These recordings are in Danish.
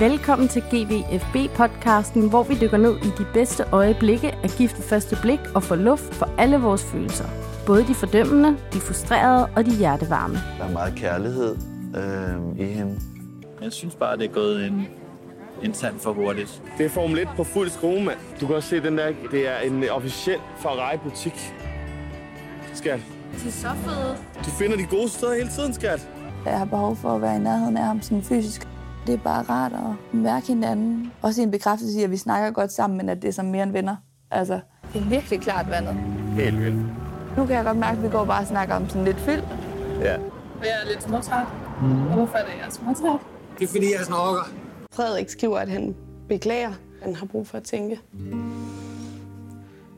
Velkommen til GVFB-podcasten, hvor vi dykker ned i de bedste øjeblikke af gift ved første blik og får luft for alle vores følelser. Både de fordømmende, de frustrerede og de hjertevarme. Der er meget kærlighed øh, i hende. Jeg synes bare, det er gået en, en tand for hurtigt. Det er Formel 1 på fuld skrue, mand. Du kan også se den der. Det er en officiel Ferrari-butik. Skat. De er så fede. Du finder de gode steder hele tiden, skat. Jeg har behov for at være i nærheden af ham sådan fysisk. Det er bare rart at mærke hinanden. Også en bekræftelse i, at vi snakker godt sammen, men at det er som mere end venner. Altså, det er virkelig klart vandet. Helt vildt. Nu kan jeg godt mærke, at vi går bare og snakker om sådan lidt fyld. Ja. Jeg er lidt småtræt. Mm. Og hvorfor er det, jeg er småtræt? Det er fordi, jeg snorker. Frederik skriver, at han beklager. Han har brug for at tænke.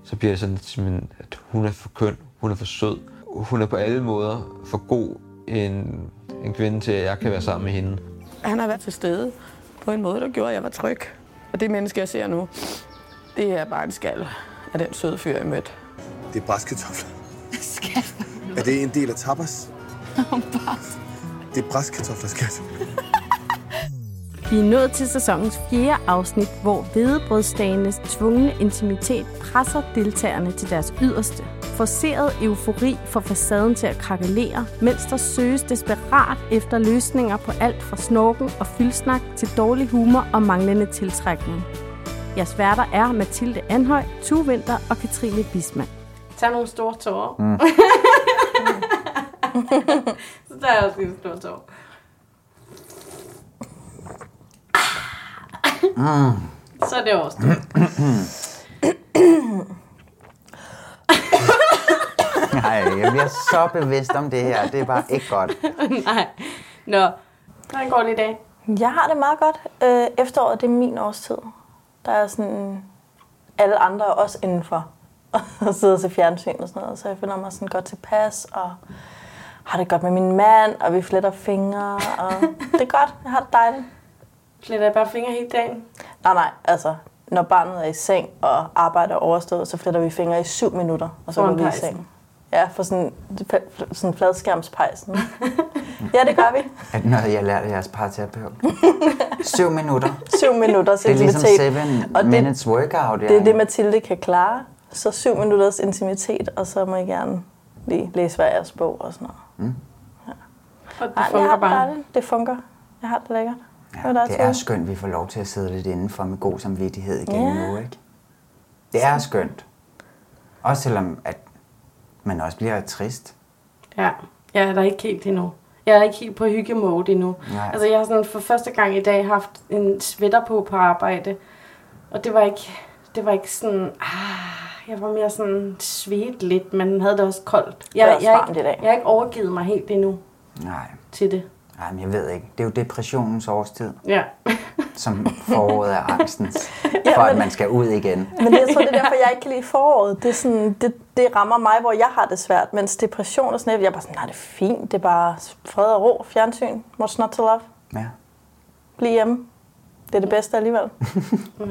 så bliver det sådan, simpelthen, at hun er for køn, hun er for sød, hun er på alle måder for god en, en kvinde til, at jeg kan være sammen med hende. Han har været til stede på en måde, der gjorde, at jeg var tryg. Og det menneske, jeg ser nu, det er bare en skal af den søde fyr, jeg mødte. Det er bræskartofler. Er det en del af tapas? Det er bræskartofler, skat. Vi er nået til sæsonens fjerde afsnit, hvor hvedebrødsdagenes tvungne intimitet presser deltagerne til deres yderste. Forseret eufori får facaden til at krakelere, mens der søges desperat efter løsninger på alt fra snorken og fyldsnak til dårlig humor og manglende tiltrækning. Jeres værter er Mathilde Anhøj, Tue Vinter og Katrine Bisman. Tag nogle store tårer. Mm. Så tager jeg også en stor tår. Så er det overstået. Nej, jeg bliver så bevidst om det her. Det er bare ikke godt. Nej. Nå, hvordan går det i dag? Jeg har det meget godt. Øh, efteråret, det er min årstid. Der er sådan... Alle andre også indenfor. Og sidder til fjernsyn og sådan noget. Så jeg føler mig sådan godt tilpas. Og har det godt med min mand. Og vi fletter fingre. Og det er godt. Jeg har det dejligt. Fletter jeg bare fingre hele dagen? Nej, nej. Altså, når barnet er i seng og arbejder er overstået, så fletter vi fingre i syv minutter. Og så går vi i seng. Ja, for sådan, sådan fladskærmspejsen. ja, det gør vi. Er det noget, jeg lærte jeres parterapeut? Syv minutter. Syv minutters Det er ligesom intimitet. seven Og det- minutes workout. Det er det, Mathilde kan klare. Så syv minutters intimitet, og så må I gerne lige læse hver jeres bog og sådan noget. Og det Ej, jeg fungerer det bare. dejligt. Det fungerer. Jeg har det lækkert. Ja, det er skønt, vi får lov til at sidde lidt indenfor med god samvittighed igen Ja. nu, ikke? Det er skønt. Også selvom, at man også bliver trist. Ja, jeg er der ikke helt endnu. Jeg er ikke helt på hyggemode endnu. Nej. Altså, jeg har sådan for første gang i dag haft en sweater på på arbejde. Og det var ikke, det var ikke sådan, ah, jeg var mere sådan svedt lidt, men havde det også koldt. Jeg, Det er også jeg, ikke, i dag. jeg har ikke overgivet mig helt endnu Nej. til det. Nej, men jeg ved ikke. Det er jo depressionens årstid, Ja. som foråret er angstens, for at man skal ud igen. Men jeg tror, det er derfor, jeg ikke kan lide foråret. Det, er sådan, det, det rammer mig, hvor jeg har det svært. Mens depression og sådan noget, jeg er bare sådan, nej, det er fint. Det er bare fred og ro, fjernsyn, what's not to love. Ja. Bliv hjemme. Det er det bedste alligevel. ja.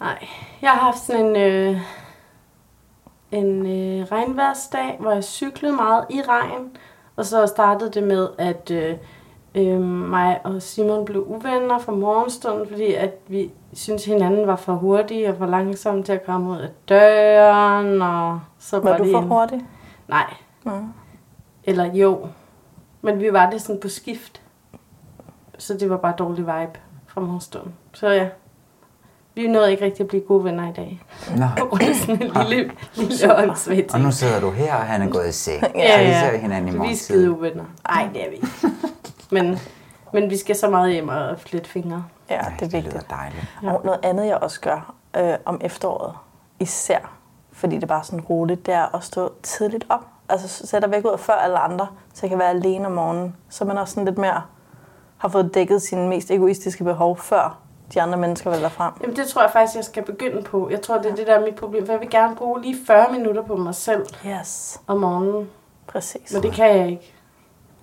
Nej, jeg har haft sådan en, øh, en øh, regnværsdag, hvor jeg cyklede meget i regn. Og så startede det med, at øh, øh, mig og Simon blev uvenner fra morgenstunden, fordi at vi syntes, hinanden var for hurtige og for langsomme til at komme ud af døren. Og så Var du det for en- hurtig? Nej. Nå. Eller jo. Men vi var det sådan på skift. Så det var bare dårlig vibe fra morgenstunden. Så ja. Vi nåede ikke rigtig at blive gode venner i dag. Nå. På grund af sådan en lille, lille åndssvagt Og nu sidder du her, og han er gået i seng. Ja, Så I ja. ser hinanden i Vi er morgen skide uvenner. Nej, det er vi ikke. Men, men vi skal så meget hjem og flette fingre. Ja, det er Det vigtigt. lyder dejligt. Ja. Og noget andet, jeg også gør øh, om efteråret, især fordi det er bare sådan roligt, det er at stå tidligt op. Altså så sætter væk ud før alle andre, så jeg kan være alene om morgenen. Så man også sådan lidt mere har fået dækket sine mest egoistiske behov, før de andre mennesker vælger frem. Jamen, det tror jeg faktisk, jeg skal begynde på. Jeg tror, det er det, der er mit problem. For jeg vil gerne bruge lige 40 minutter på mig selv Yes, om morgenen. præcis. Men det kan jeg ikke.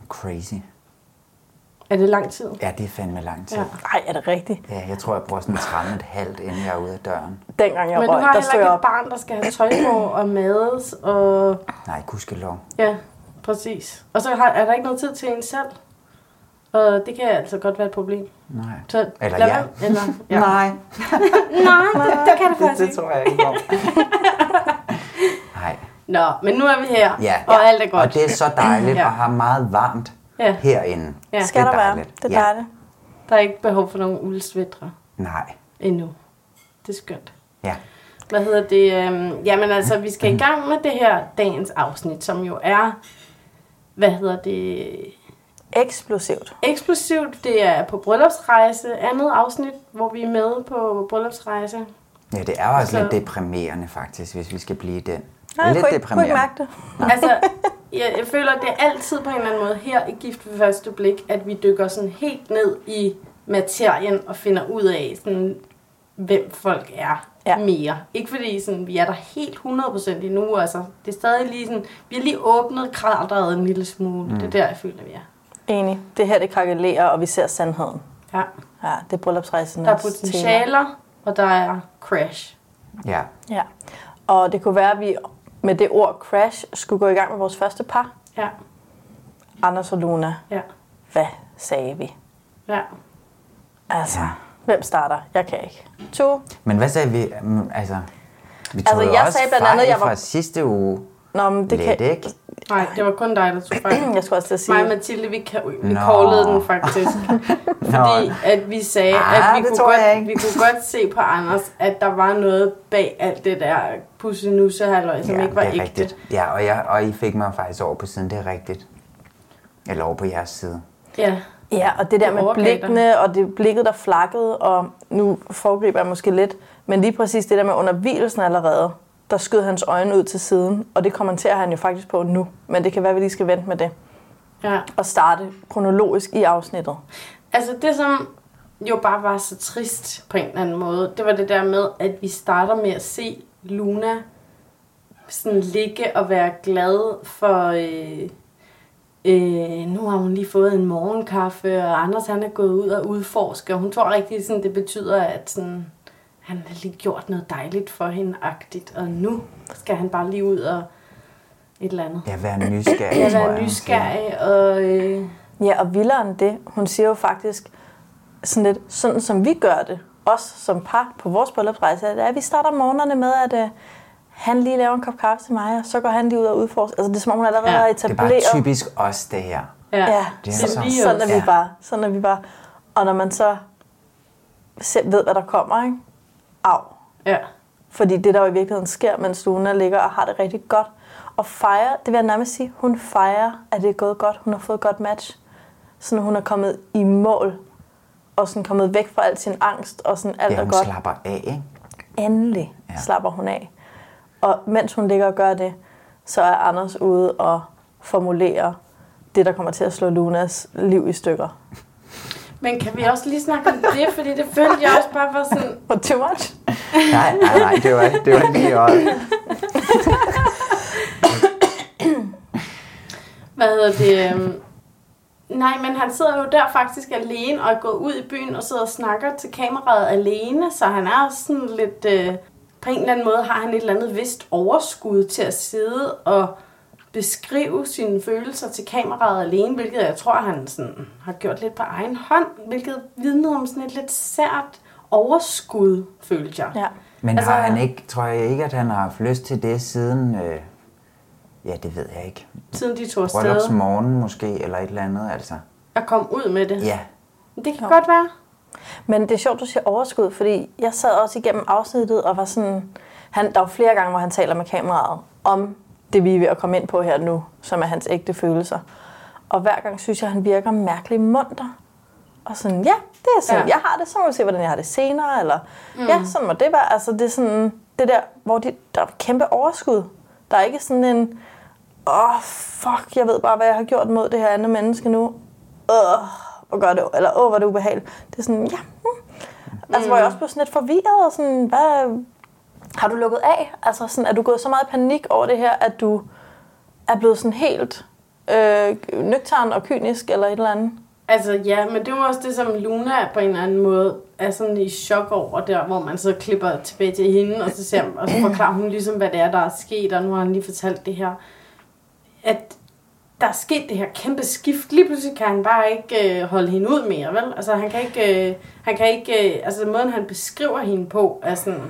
Crazy. Er det lang tid? Ja, det er fandme lang tid. Ja. Ej, er det rigtigt? Ja, jeg tror, jeg bruger sådan 13 et halvt, inden jeg er ude af døren. Dengang jeg Men du røg, har der heller ikke et barn, der skal have tøj på og mades. Og Nej, gudskelov. ja, præcis. Og så har, er der ikke noget tid til en selv. Og det kan altså godt være et problem. Nej. Så Eller ja. Eller, ja. Nej. Nej, det, det kan det faktisk det, ikke. det tror jeg ikke om. Nej. Nå, men nu er vi her, Ja. og alt er godt. Og det er så dejligt Ja. og har meget varmt Ja. herinde. Ja. Skal der være. Det er Ja. dejligt. Der er ikke behov for nogen uldsvætre Nej. endnu. Det er skønt. Ja. Hvad hedder det? Øhm, jamen altså, vi skal i gang med det her dagens afsnit, som jo er, hvad hedder det? Eksplosivt. Eksplosivt. Det er på bryllupsrejse. Andet afsnit, hvor vi er med på bryllupsrejse. Ja, det er jo også Så- lidt deprimerende faktisk, hvis vi skal blive den. Nej, jeg lidt kunne ikke, kunne ikke mærke det. Altså, jeg, jeg føler, at det er altid på en eller anden måde her i Gift ved første blik, at vi dykker sådan helt ned i materien og finder ud af, sådan, hvem folk er ja. mere. Ikke fordi sådan, vi er der helt 100% endnu, altså. Det er stadig lige sådan, vi har lige åbnet krateret en lille smule. Mm. Det er der, jeg føler, vi er. Enig. Det her, det krakelerer, og vi ser sandheden. Ja. Ja, det er bryllupsrejsen. Der er potentialer, og der er crash. Ja. Ja. Og det kunne være, at vi med det ord crash skulle gå i gang med vores første par. Ja. Anders og Luna. Ja. Hvad sagde vi? Ja. Altså, hvem starter? Jeg kan ikke. To. Men hvad sagde vi? Mm, Altså, vi tog Altså, jeg også sagde blandt andet, jeg var- fra sidste uge. Nå, men det Lidt, kan... ikke? Nej, det var kun dig, der tog fejl. Jeg skulle også til at sige... Mig og Mathilde, vi, kan, vi Nå. callede den faktisk. Fordi at vi sagde, Ah, at vi kunne, godt, vi kunne godt se på Anders, at der var noget bag alt det der pussenusse halløj, som ikke var det er ægte. rigtigt. Ja, og, jeg, og I fik mig faktisk over på siden, det er rigtigt. Eller over på jeres side. Ja. Ja, og det der Det med blikkene, og det blikket, der flakkede, og nu foregriber jeg måske lidt, men lige præcis det der med under hvilelsen allerede, der skød hans øjne ud til siden, og det kommenterer han jo faktisk på nu, men det kan være, at vi lige skal vente med det. Ja. Og starte kronologisk i afsnittet. Altså det, som jo bare var så trist på en eller anden måde, det var det der med, at vi starter med at se Luna sådan ligge og være glad for... Øh, øh, nu har hun lige fået en morgenkaffe, og Anders han er gået ud og udforske, og hun tror rigtig, sådan, det betyder, at sådan, han har lige gjort noget dejligt for hende, agtigt, og nu skal han bare lige ud og et eller andet. Ja, være nysgerrig, Ja, tror være nysgerrig, og... Øh, Ja, og vildere end det, hun siger jo faktisk sådan lidt, sådan som vi gør det, os som par på vores bryllupsrejse, at ja, vi starter morgenerne med, at uh, han lige laver en kop kaffe til mig, og så går han lige ud og udforsker. Altså det er som om, hun allerede Ja, har det er etableret. bare typisk os, det her. Ja, ja Det er sådan, så- sådan, er vi Ja. bare. Sådan er vi bare. Og når man så selv ved, hvad der kommer, ikke? Au. Ja. Fordi det, der jo i virkeligheden sker, mens Luna ligger og har det rigtig godt, og fejrer, det vil jeg nærmest sige, hun fejrer, at det er gået godt. Hun har fået et godt match. Sådan hun er kommet i mål, og sådan kommet væk fra al sin angst, og sådan alt Ja, er hun godt. slapper af, ikke? Endelig ja. slapper hun af. Og mens hun ligger og gør det, så er Anders ude og formulere det, der kommer til at slå Lunas liv i stykker. Men kan vi også lige snakke om det, fordi det følte jeg også bare var sådan... For too much? Nej, nej, nej, det var, det var lige øjet. Hvad hedder det? øhm, Nej, men han sidder jo der faktisk alene og er gået ud i byen og sidder og snakker til kameraet alene, så han er sådan lidt... Øh, på en eller anden måde har han et eller andet vist overskud til at sidde og beskrive sine følelser til kameraet alene, hvilket jeg tror, han sådan har gjort lidt på egen hånd, hvilket vidner om sådan et lidt sært overskud, følte jeg. Ja. Men Altså- har han ikke, tror jeg ikke, at han har haft lyst til det siden, øh, ja, det ved jeg ikke. Siden de tog afsted. Bryllupsmorgen måske, eller et eller andet, altså. At komme ud med det. Ja, Det kan godt være. Men det er sjovt, du siger overskud, fordi jeg sad også igennem afsnittet og var sådan... Han, der var flere gange, hvor han taler med kameraet om det, vi er ved at komme ind på her nu, som er hans ægte følelser. Og hver gang synes jeg, han virker mærkeligt munter. Og sådan, ja, det er sådan, Ja. jeg har det, så må vi se, hvordan jeg har det senere. Eller, Mm. mm. ja, sådan må det være. Altså, det er sådan, det der, hvor de, der er kæmpe overskud. Der er ikke sådan en, åh, oh, fuck, jeg ved bare, hvad jeg har gjort mod det her andet menneske nu. Åh, hvor gør det, eller åh, hvor er det ubehageligt. Det er sådan, ja, mm. Altså, hvor jeg også blev sådan lidt forvirret, og sådan, hvad, har du lukket af? Altså, sådan, er du gået så meget i panik over det her, at du er blevet sådan helt øh, nøgtern og kynisk, eller et eller andet? Altså ja, men det var også det, som Luna på en eller anden måde er sådan i chok over, der hvor man så klipper tilbage til hende, og så, ser, og så forklarer hun ligesom, hvad det er, der er sket, og nu har han lige fortalt det her. At der er sket det her kæmpe skift. Lige pludselig kan han bare ikke øh, holde hende ud mere, vel? Altså, han kan ikke... Øh, han kan ikke øh, altså, måden, han beskriver hende på, er sådan...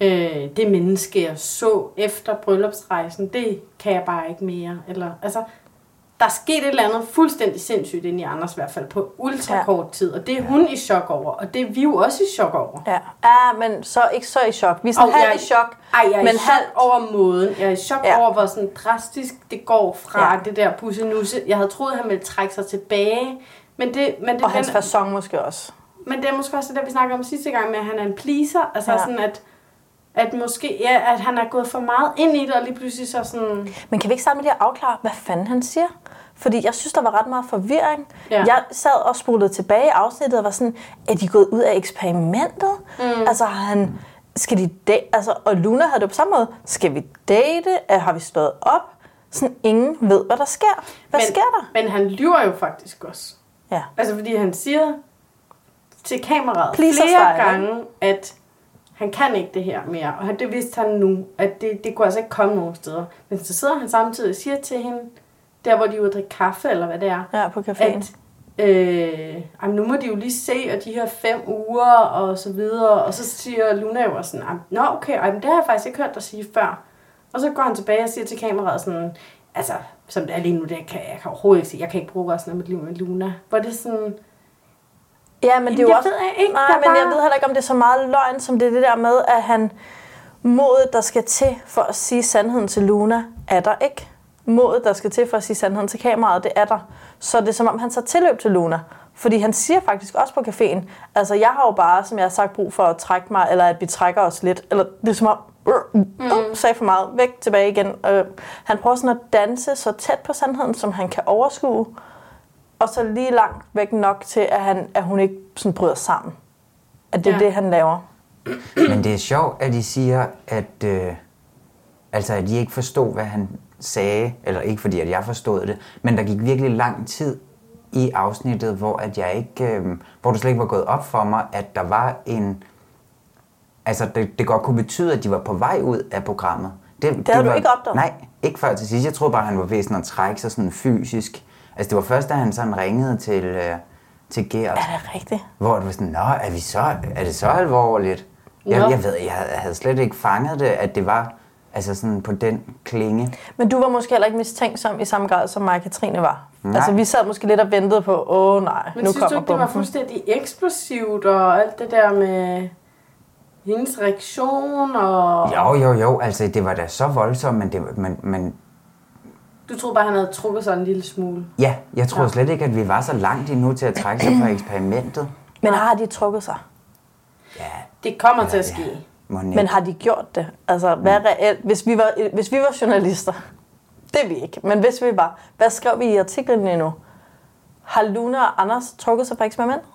Øh, det menneske, jeg så efter bryllupsrejsen, det kan jeg bare ikke mere. Eller, altså, der er sket et eller andet fuldstændig sindssygt ind i Anders, i hvert fald på ultrakort ja. tid, og det er hun i chok over, og det er vi jo også i chok over. Ja, ja men så ikke så i chok. Vi er sådan Og halvt jeg- i chok, Ej, jeg er men i chok halvt over måden. Jeg er i chok Ja. ja. over, hvor sådan drastisk det går fra Ja. ja. det der pussenusse. Jeg havde troet, han ville trække sig tilbage, men det, men det Og hans fasong måske også. Men det er måske også det, vi snakkede om sidste gang med, at han er en pleaser. Altså Ja. ja. sådan, at, at måske, ja, at han er gået for meget ind i det, og lige pludselig så sådan... Men kan vi ikke med lige at afklare, hvad fanden han siger? Fordi jeg synes, der var ret meget forvirring. Ja. Jeg sad og spolede tilbage i afsnittet og var sådan, er de gået ud af eksperimentet? Mm. Altså, har han, skal de date? Altså, og Luna havde det på samme måde. Skal vi date? Har vi stået op? Sådan, ingen ved, hvad der sker. Hvad men, sker der? Men han lyver jo faktisk også. Ja. Altså fordi han siger til kameraet Pleaser flere gange, at han kan ikke det her mere. Og han, det vidste han nu, at det, det kunne altså ikke komme nogen steder. Men så sidder han samtidig og siger til hende, der hvor de er ude at drikke kaffe, eller hvad det er, Ja, på caféen. at øh, jamen, nu må de jo lige se, og de her fem uger, og så videre. Og så siger Luna jo også sådan, "Jamen, nå okay, ej, men det har jeg faktisk ikke hørt dig sige før. Og så går han tilbage og siger til kameraet sådan, altså, som det er lige nu, det kan jeg kan overhovedet ikke sige, jeg kan ikke bruge resten af mit liv med Luna. Hvor det er sådan, Ja, men det er jo jeg også... ved jeg ikke, Nej, men jeg bare- ved heller ikke, om det er så meget løgn, som det er det der med, at han... Modet, der skal til for at sige sandheden til Luna, er der ikke. Modet, der skal til for at sige sandheden til kameraet, det er der. Så det er som om, han tager tilløb til Luna. Fordi han siger faktisk også på caféen, altså jeg har jo bare, som jeg har sagt, brug for at trække mig, eller at vi trækker os lidt. Eller det er som om, øh, øh, sagde for meget, væk tilbage igen. Øh, han prøver sådan at danse så tæt på sandheden, som han kan overskue. Og så lige langt væk nok til, at, han, at hun ikke sådan bryder sammen. At det er Ja. det, han laver. Men det er sjovt, at de siger, at, øh, altså, at de ikke forstod, hvad han sagde. Eller ikke fordi, at jeg forstod det. Men der gik virkelig lang tid i afsnittet, hvor, at jeg ikke, øh, hvor det slet ikke var gået op for mig, at der var en... Altså, det, det godt kunne betyde, at de var på vej ud af programmet. Det, havde du var, ikke opdaget? Nej, ikke før til sidst. Jeg troede bare, han var ved sådan at trække sig sådan fysisk. Altså, det var først, da han sådan ringede til, øh, til Gert. Er det rigtigt? Hvor det var sådan, nå, er, vi så, er det så alvorligt? Jeg, Nå. jeg ved, jeg havde- slet ikke fanget det, at det var altså sådan på den klinge. Men du var måske heller ikke mistænksom i samme grad, som mig og Katrine var. Nej. Altså, vi sad måske lidt og ventede på, åh nej, Men nu synes du kommer ikke, det var bomben. fuldstændig eksplosivt, og alt det der med hendes reaktion, og... Jo, jo, jo, altså det var da så voldsomt, men, det, var- men, men Du troede bare, han havde trukket sig en lille smule. ja, jeg troede Ja. slet ikke, at vi var så langt endnu til at trække sig fra eksperimentet. Men har de trukket sig? Det kommer til at ske. Men har de gjort det? Altså, hvad er reelt? Hvis vi var, hvis vi var journalister, det er vi ikke, men hvis vi var, hvad skrev vi i artiklen lige nu? Har Luna og Anders trukket sig fra eksperimentet?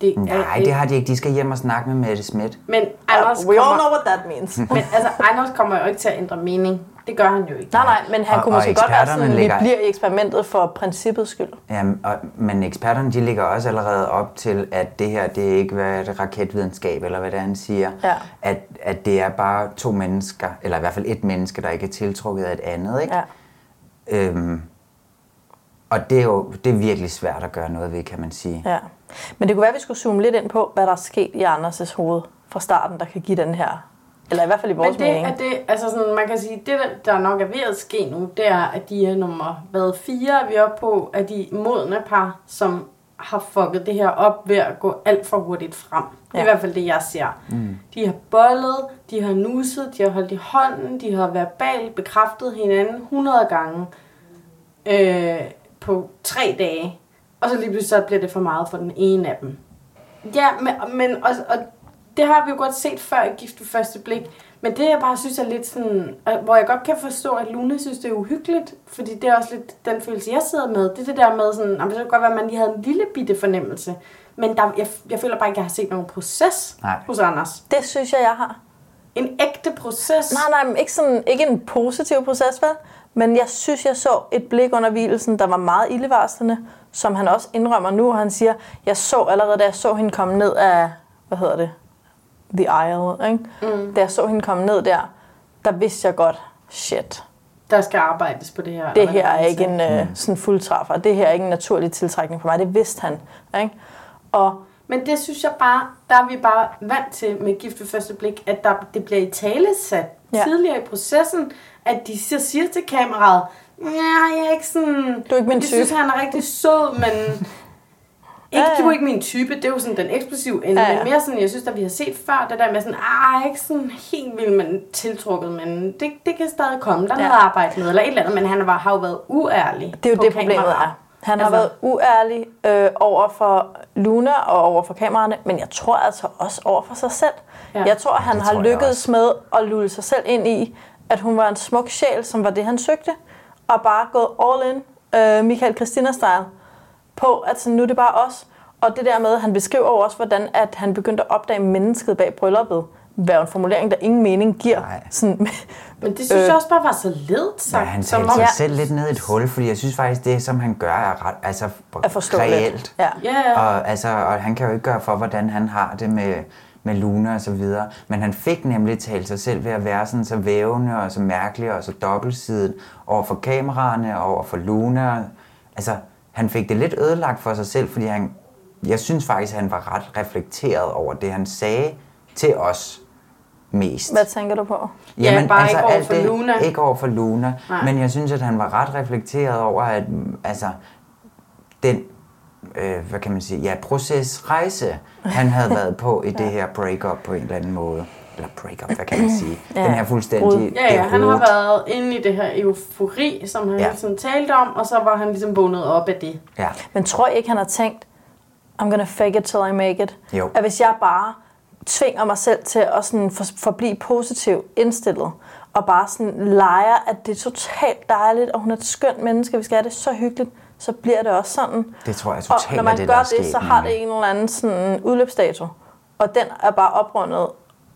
Det Nej, det har de ikke. De skal hjem og snakke med Mette Schmidt. Men Anders we all kommer... know what that means. men altså, Anders kommer jo ikke til at ændre mening. Det gør han jo ikke. Nej, nej, men han Og- kunne måske godt være sådan, vi ligger- bliver i eksperimentet for princippets skyld. Ja, og, men eksperterne de ligger også allerede op til, at det her det er ikke hvad er det, raketvidenskab, eller hvad det er, han siger. Ja. At, at det er bare to mennesker, eller i hvert fald et menneske, der ikke er tiltrukket af et andet. Ikke? Ja. Øhm, og det er jo det er virkelig svært at gøre noget ved, kan man sige. Ja. Men det kunne være, at vi skulle zoome lidt ind på, hvad der er sket i Anders' hoved fra starten, der kan give den her, eller i hvert fald i vores Men det mening. er det, altså sådan, man kan sige, det der, der nok er ved at ske nu, det er, at de er nummer, hvad, fire er vi oppe på, af de modne par, som har fucket det her op ved at gå alt for hurtigt frem. Det er Ja. i hvert fald det, jeg ser. Mm. De har bollet, de har nusset, de har holdt i hånden, de har verbalt bekræftet hinanden 100 gange øh, på tre dage. Og så lige pludselig så bliver det for meget for den ene af dem. Ja, men, men og, og det har vi jo godt set før i Gift ved første blik. Men det jeg bare synes er lidt sådan, hvor jeg godt kan forstå, at Luna synes, det er uhyggeligt. Fordi det er også lidt den følelse, jeg sidder med. Det er det der med sådan, jamen, det kan godt være, at man lige havde en lille bitte fornemmelse. Men der, jeg, jeg føler bare ikke, at jeg har set nogen proces Nej. hos Anders. Det synes jeg, jeg har. En ægte proces? Nej, nej, men ikke, sådan, ikke en positiv proces, vel? Men jeg synes, jeg så et blik under hvilelsen, der var meget ildevarslende, som han også indrømmer nu. Han siger, jeg så allerede, da jeg så hende komme ned af, hvad hedder det? The Isle, ikke? Mm. Da jeg så hende komme ned der, der vidste jeg godt, shit, der skal arbejdes på det her. det her er ikke en øh, sådan fuldtræffer. Det her er ikke en naturlig tiltrækning for mig. Det vidste han. Ikke? Og Men det synes jeg bare, der er vi bare vant til med gift ved første blik, at der, det bliver i tale sat Ja. tidligere i processen, at de så siger til kameraet, ja, jeg er ikke sådan... Du er ikke min Jeg synes, type." han er rigtig sød, men... Ikke, Ja, er ikke min type, det er jo sådan den eksplosive ende, Ja, ja, men mere sådan, jeg synes, at vi har set før, det der med sådan, ah, ikke sådan helt vildt men tiltrukket, men det, det kan stadig komme, der er Ja. noget arbejde med, eller et eller andet, men han var, har jo været uærlig Det er jo det, problemet er. Han har Altså- været uærlig øh, over for Luna og over for kameraerne, men jeg tror altså også over for sig selv. Ja. Jeg tror, han det har tror lykkedes med at lulle sig selv ind i, at hun var en smuk sjæl, som var det, han søgte, og bare gået all in, øh, Michael Christina-style, på, at sådan, nu er det bare os. Og det der med, han beskriver også, hvordan at han begyndte at opdage mennesket bag brylluppet, jo en formulering, der ingen mening giver. Nej. Sådan, Men det synes jeg også bare var så ledt sagt. Ja, han talte sig selv lidt ned i et hul, fordi jeg synes faktisk, det som han gør er ret altså, Er reelt. Ja. Ja, ja. Og, altså, og han kan jo ikke gøre for, hvordan han har det med, med Luna og så videre. Men han fik nemlig talt sig selv ved at være sådan så vævende og så mærkelig og så dobbeltsidet over for kameraerne og over for Luna. Altså, han fik det lidt ødelagt for sig selv, fordi han, jeg synes faktisk, at han var ret reflekteret over det, han sagde til os mest. hvad tænker du på? Ja, bare ikke over alt for Luna. Ikke over for Luna. Nej. Men jeg synes, at han var ret reflekteret over, at altså, den øh, hvad kan man sige, ja, procesrejse, han havde været på i det her breakup på en eller anden måde. Eller breakup, hvad kan man sige? Ja, Den her fuldstændig Ja, ja, han har været inde i det her eufori, som han Ja. ja. sådan talte om, og så var han ligesom vågnet op af det. Ja, Men tror I ikke, han har tænkt, I'm gonna fake it till I make it? Jo. At hvis jeg bare tvinger mig selv til at sådan for, forblive positiv indstillet, og bare sådan leger, at det er totalt dejligt, og hun er et skønt menneske, vi skal have det så hyggeligt, så bliver det også sådan. det tror jeg Og totalt når man er det, gør der det, så har det en eller anden sådan udløbsdato. Og den er bare oprundet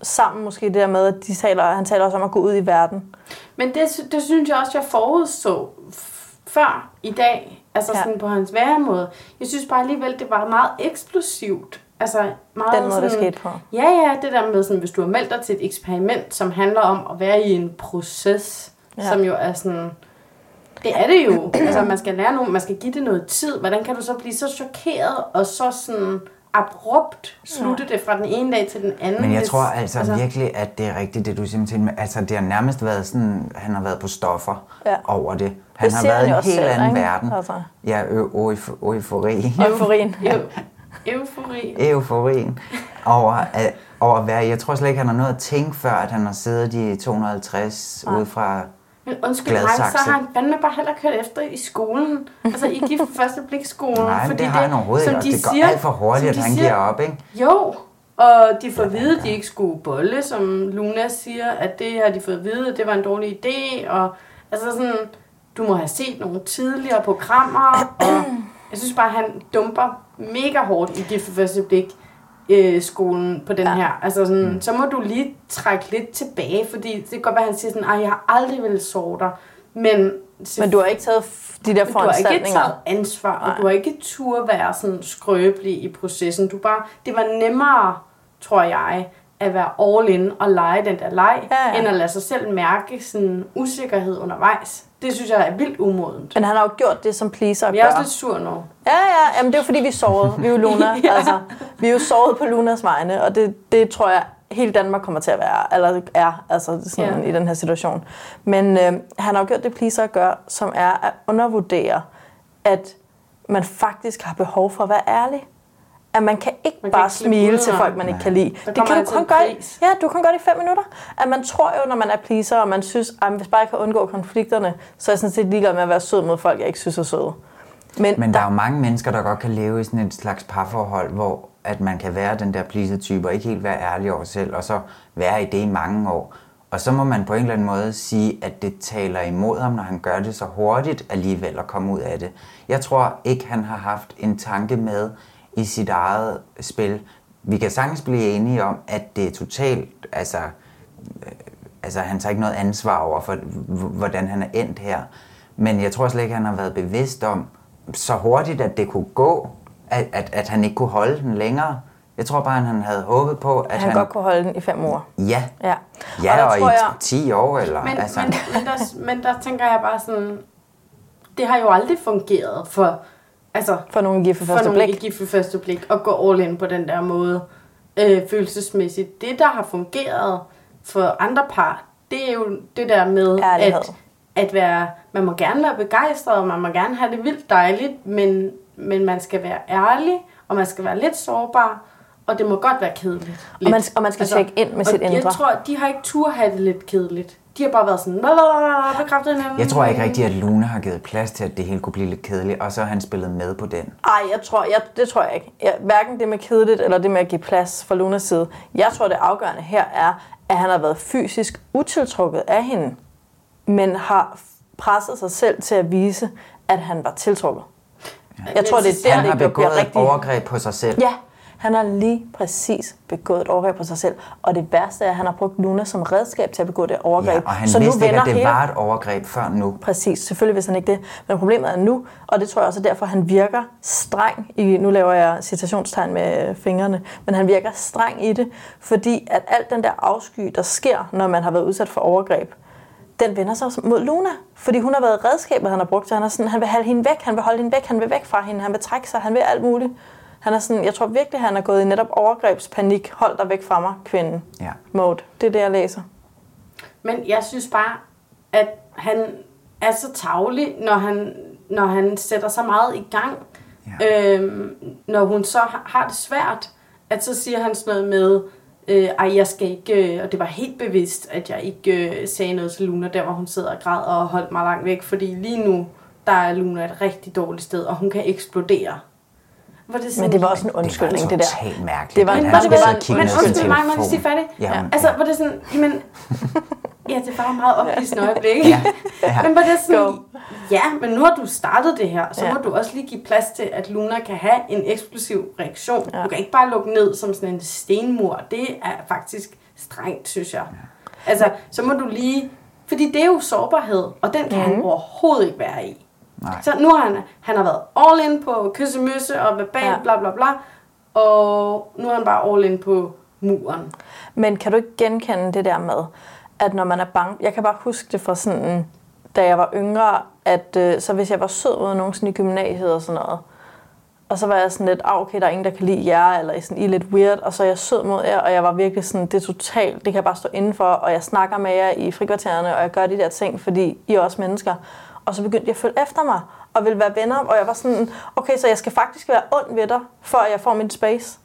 sammen måske det der med, at de taler, han taler også om at gå ud i verden. Men det, det synes jeg også, jeg forudså før i dag, altså Ja. sådan på hans væremåde. Jeg synes bare alligevel, det var meget eksplosivt. Altså meget Den måde, sådan, det skete på. Ja, ja, det der med, sådan, hvis du har meldt dig til et eksperiment, som handler om at være i en proces, Ja. som jo er sådan... Det er det jo. altså, man skal lære noget, man skal give det noget tid. Hvordan kan du så blive så chokeret og så sådan abrupt slutte det fra den ene dag til den anden? Men jeg hvis- tror altså, altså virkelig, at det er rigtigt, det du siger til med. Altså, det har nærmest været sådan, han har været på stoffer Ja. over det. Han Det har været i en helt selv, anden ikke? verden. Altså. Ja, eufori. Euforien. Eu- Eufori. euforien over at, over at være. Jeg tror slet ikke, han har noget at tænke før, at han har siddet i 250 ude fra... Men undskyld mig, så har han fandme bare heller kørt efter i skolen. Altså i gift første blik skolen. Nej, men det har han overhovedet som de Det går siger- alt for hurtigt, at han siger- giver op, ikke? Jo, og de får at vide, at de ikke skulle bolle, som Luna siger, at det har de fået at vide, at det var en dårlig idé. Og altså sådan, du må have set nogle tidligere programmer, og jeg synes bare, han dumper mega hårdt i gift første blik øh, skolen på den ja. her. Altså sådan, mm. så må du lige trække lidt tilbage, fordi det kan godt være, at han siger sådan, at jeg har aldrig ville sove dig. Men, Men du har ikke taget de der du har ikke foranstaltninger. taget ansvar, og du har ikke tur være sådan skrøbelig i processen. Du bare, det var nemmere, tror jeg, at være all in og lege den der leg, Ja, ja. end at lade sig selv mærke sådan usikkerhed undervejs. Det synes jeg er vildt umodent. Men han har jo gjort det, som pleaser Vi er også lidt sur nu. Ja, ja, jamen det er jo fordi, vi sovede. Vi er jo Luna. Ja. altså, vi er jo sovet på Lunas vegne, og det, det tror jeg, hele Danmark kommer til at være, eller er altså sådan, Ja. i den her situation. Men øh, han har jo gjort det, pleaser gør, som er at undervurdere, at man faktisk har behov for at være ærlig. At man kan ikke Man kan bare ikke smile ud til folk, man ikke kan lide. Der Det kan du kun gøre, i- ja, du kan gøre det i fem minutter. At man tror jo, når man er pleaser, og man synes, at hvis bare jeg kan undgå konflikterne, så er jeg sådan set ligeglad med at være sød mod folk, jeg ikke synes er søde. Men, Men der er jo mange mennesker, der godt kan leve i sådan et slags parforhold, hvor at man kan være den der pleaser-type, og ikke helt være ærlig over sig selv, og så være i det i mange år. Og så må man på en eller anden måde sige, at det taler imod ham, når han gør det så hurtigt alligevel at komme ud af det. Jeg tror ikke, han har haft en tanke med i sit eget spil. Vi kan sagtens blive enige om, at det er totalt, altså, øh, altså han tager ikke noget ansvar over for, hvordan han er endt her. Men jeg tror slet ikke, han har været bevidst om, så hurtigt, at det kunne gå, at, at, at han ikke kunne holde den længere. Jeg tror bare, at han havde håbet på, at Han, han... han godt kunne holde den i fem uger. Ja, Ja, ja der og, tror i jeg- 10 år, eller... Men, altså, men, men, der, men der tænker jeg bare sådan, det har jo aldrig fungeret for, altså, For nogen gift ved første for blik. gift ved første blik, at gå all in på den der måde, øh, følelsesmæssigt. Det, der har fungeret for andre par, det er jo det der med, Ærlighed. at, at være, man må gerne være begejstret, og man må gerne have det vildt dejligt, men, men man skal være ærlig, og man skal være lidt sårbar, og det må godt være kedeligt. Og man, og man skal altså, tjekke ind med og sit Jeg indre. tror, de har ikke tur have det lidt kedeligt. De har bare været sådan, "Lalalala, bekræftet hinanden. jeg tror ikke rigtigt, at Luna har givet plads til, at det hele kunne blive lidt kedeligt, og så har han spillet med på den. Ej, jeg tror, jeg, det tror jeg ikke. Jeg, hverken det med kedeligt, eller det med at give plads fra Lunas side. Jeg tror, det afgørende her er, at han har været fysisk utiltrukket af hende, men har presset sig selv til at vise, at han var tiltrukket. Jeg tror, det er der, han har det bliver begået et rigtig... overgreb på sig selv. Ja, han har lige præcis begået et overgreb på sig selv. Og det værste er, at han har brugt Luna som redskab til at begå det overgreb. Ja, og han Så nu vidste ikke, at det hele- var et overgreb før nu. Præcis, selvfølgelig vidste han ikke det. Men problemet er nu, og det tror jeg også er derfor, han virker streng i, nu laver jeg citationstegn med fingrene, men han virker streng i det, fordi at alt den der afsky, der sker, når man har været udsat for overgreb, den vender sig mod Luna. Fordi hun har været redskabet, han har brugt, så han, er sådan, han vil have hende væk, han vil holde hende væk, han vil væk fra hende, han vil trække sig, han vil alt muligt. Han er sådan, jeg tror virkelig, han er gået i netop overgrebspanik. Hold dig væk fra mig, kvinden. Ja. Mode. Det er det, jeg læser. Men jeg synes bare, at han er så tavlig, når han, når han sætter så meget i gang. Ja. Øhm, når hun så har, det svært, at så siger han sådan noget med, øh, ej, jeg skal ikke, øh, og det var helt bevidst, at jeg ikke øh, sagde noget til Luna, der hvor hun sidder og græder og holdt mig langt væk, fordi lige nu, der er Luna et rigtig dårligt sted, og hun kan eksplodere. Hvor det Men det var også en undskyldning, det, der. totalt mærkeligt. Det var, men, han det var, men undskyld mig, må jeg sige færdig? Ja, hun- Altså, hvor det sådan, jamen, ja, det var et meget oplysende øjeblik. Ja, ja. Men hvor det sådan, ja, men nu har du startet det her, så Ja. må du også lige give plads til, at Luna kan have en eksplosiv reaktion. Du kan ikke bare lukke ned som sådan en stenmur. Det er faktisk strengt, synes jeg. Altså, så må du lige, fordi det er jo sårbarhed, og den kan han overhovedet ikke være i. Nej. Så nu har han, han har været all in på kyssemøsse og verbal, Ja. bla bla bla, og nu er han bare all in på muren. Men kan du ikke genkende det der med, at når man er bange... Jeg kan bare huske det fra sådan, da jeg var yngre, at øh, så hvis jeg var sød mod nogen sådan i gymnasiet og sådan noget, og så var jeg sådan lidt, ah, okay, der er ingen, der kan lide jer, eller sådan, I er lidt weird, og så er jeg sød mod jer, og jeg var virkelig sådan, det er totalt, det kan jeg bare stå indenfor, og jeg snakker med jer i frikvartererne, og jeg gør de der ting, fordi I er også mennesker. Og så begyndte jeg at følge efter mig, og ville være venner, og jeg var sådan, okay, så jeg skal faktisk være ond ved dig, før jeg får min space.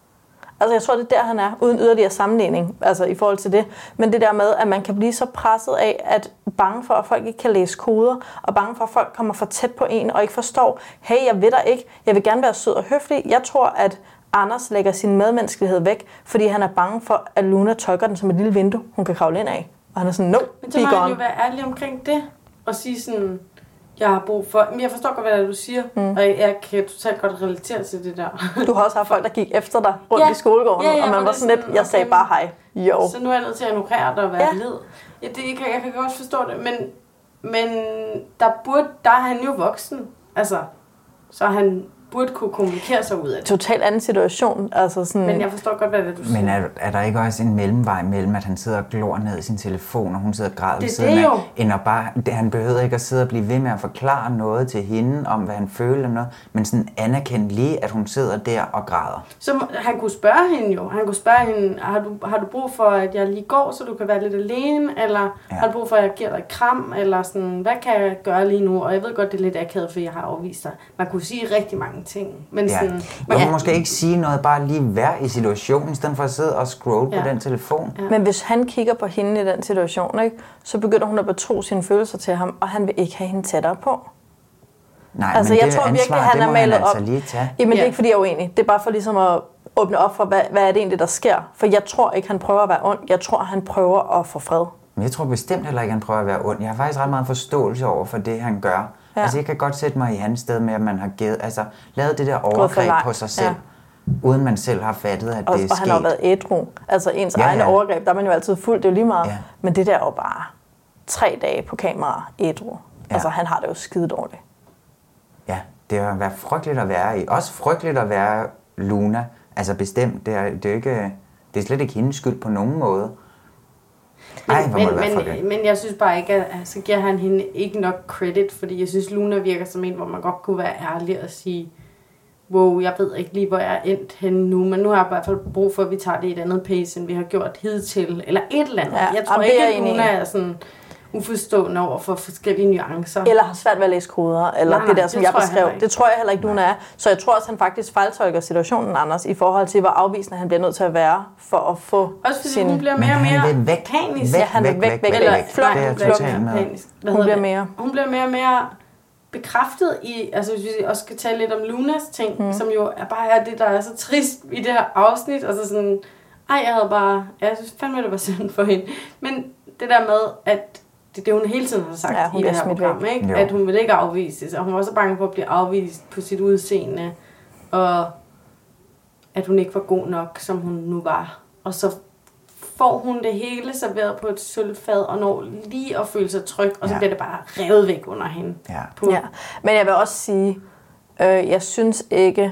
Altså, jeg tror, det er der, han er, uden yderligere sammenligning, altså i forhold til det. Men det der med, at man kan blive så presset af, at bange for, at folk ikke kan læse koder, og bange for, at folk kommer for tæt på en, og ikke forstår, hey, jeg ved dig ikke, jeg vil gerne være sød og høflig. Jeg tror, at Anders lægger sin medmenneskelighed væk, fordi han er bange for, at Luna tolker den som et lille vindue, hun kan kravle ind af. Og han er sådan, no, Men så må han jo være ærlig omkring det, og sige sådan, jeg har brug for... Men jeg forstår godt, hvad du siger, mm. og jeg, kan totalt godt relatere til det der. Du har også haft folk, der gik efter dig rundt Ja. i skolegården, Ja, ja, og man var sådan lidt, jeg sagde okay, bare hej. Jo. Så nu er jeg nødt til at ignorere dig og være ja. led. Ja, det, jeg, kan, jeg kan godt forstå det, men, men der, burde, der er han jo voksen. Altså, så han burde kunne kommunikere sig ud af det. Totalt anden situation. Altså sådan, Men jeg forstår godt, hvad det er, du siger. Men er, er der ikke også en mellemvej mellem, at han sidder og glor ned i sin telefon, og hun sidder og græder ved Det siden det af, jo. end at bare, det, han behøver ikke at sidde og blive ved med at forklare noget til hende, om hvad han føler eller noget, men sådan anerkende lige, at hun sidder der og græder. Så han kunne spørge hende jo. Han kunne spørge hende, har du, har du brug for, at jeg lige går, så du kan være lidt alene? Eller ja. har du brug for, at jeg giver dig et kram? Eller sådan, hvad kan jeg gøre lige nu? Og jeg ved godt, det er lidt akavet, for jeg har afvist dig. Man kunne sige rigtig mange ting. Men Ja. sådan, Man kan måske ikke sige noget, bare lige være i situationen, i stedet for at sidde og scrolle Ja. på den telefon. Ja. Men hvis han kigger på hende i den situation, ikke, så begynder hun at betro sine følelser til ham, og han vil ikke have hende tættere på. Nej, altså, men jeg det tror virkelig, ansvar, han det er malet han altså op. lige tage. Jamen, det er ikke, fordi jeg er uenig. Det er bare for ligesom at åbne op for, hvad, hvad er det egentlig, der sker. For jeg tror ikke, han prøver at være ond. Jeg tror, han prøver at få fred. Men jeg tror bestemt heller ikke, han prøver at være ond. Jeg har faktisk ret meget forståelse over for det, han gør. Ja. Altså, jeg kan godt sætte mig i hans sted med, at man har givet, altså, lavet det der overgreb på sig selv, Ja. uden man selv har fattet, at Og, det er og han har jo sket. været ædru. Altså ens Ja, egne ja. overgreb, der er man jo altid fuld. Det er jo lige meget. Ja. Men det der er jo bare tre dage på kamera ædru. Ja. Altså, han har det jo skide dårligt. Ja, det har været frygteligt at være i. Også frygteligt at være Luna. Altså bestemt. Det er, det er, ikke, det er slet ikke hendes skyld på nogen måde. Ej, men, frygteligt. men jeg synes bare ikke, at så giver han hende ikke nok credit, fordi jeg synes, Luna virker som en, hvor man godt kunne være ærlig og sige, wow, jeg ved ikke lige, hvor jeg er endt henne nu, men nu har jeg i hvert fald brug for, at vi tager det i et andet pace, end vi har gjort hidtil, eller et eller andet. Ja, jeg tror ikke, er at Luna i. er sådan uforstående over for forskellige nuancer. Eller har svært ved at læse koder, eller Nej, det nej, der, som det jeg jeg beskrev. ikke. det tror jeg heller ikke, Luna er. Så jeg tror også, han faktisk fejltolker situationen, Anders, i forhold til, hvor afvisende han bliver nødt til at være, for at få Også fordi sin... hun bliver Men mere og mere væk, panisk. væk, Ja, han væk, væk, væk, væk, væk, eller væk. flok, Det er hun jeg bliver totalt med. panisk. Hvad Hun bliver mere... Hun bliver mere og mere bekræftet i, altså hvis vi også skal tale lidt om Lunas ting, mm. som jo er bare er det, der er så trist i det her afsnit, altså sådan, ej, jeg havde bare, jeg synes fandme, det var synd for hende. Men det der med, at det, det hun hele tiden har sagt Ja, hun i det her program, væk. ikke? Jo. at hun vil ikke afvises, og hun var så bange for at blive afvist på sit udseende, og at hun ikke var god nok, som hun nu var. Og så får hun det hele serveret på et sølvfad, og når lige at føle sig tryg, og så Ja. bliver det bare revet væk under hende. Ja. På, Ja. Men jeg vil også sige, øh, jeg synes ikke,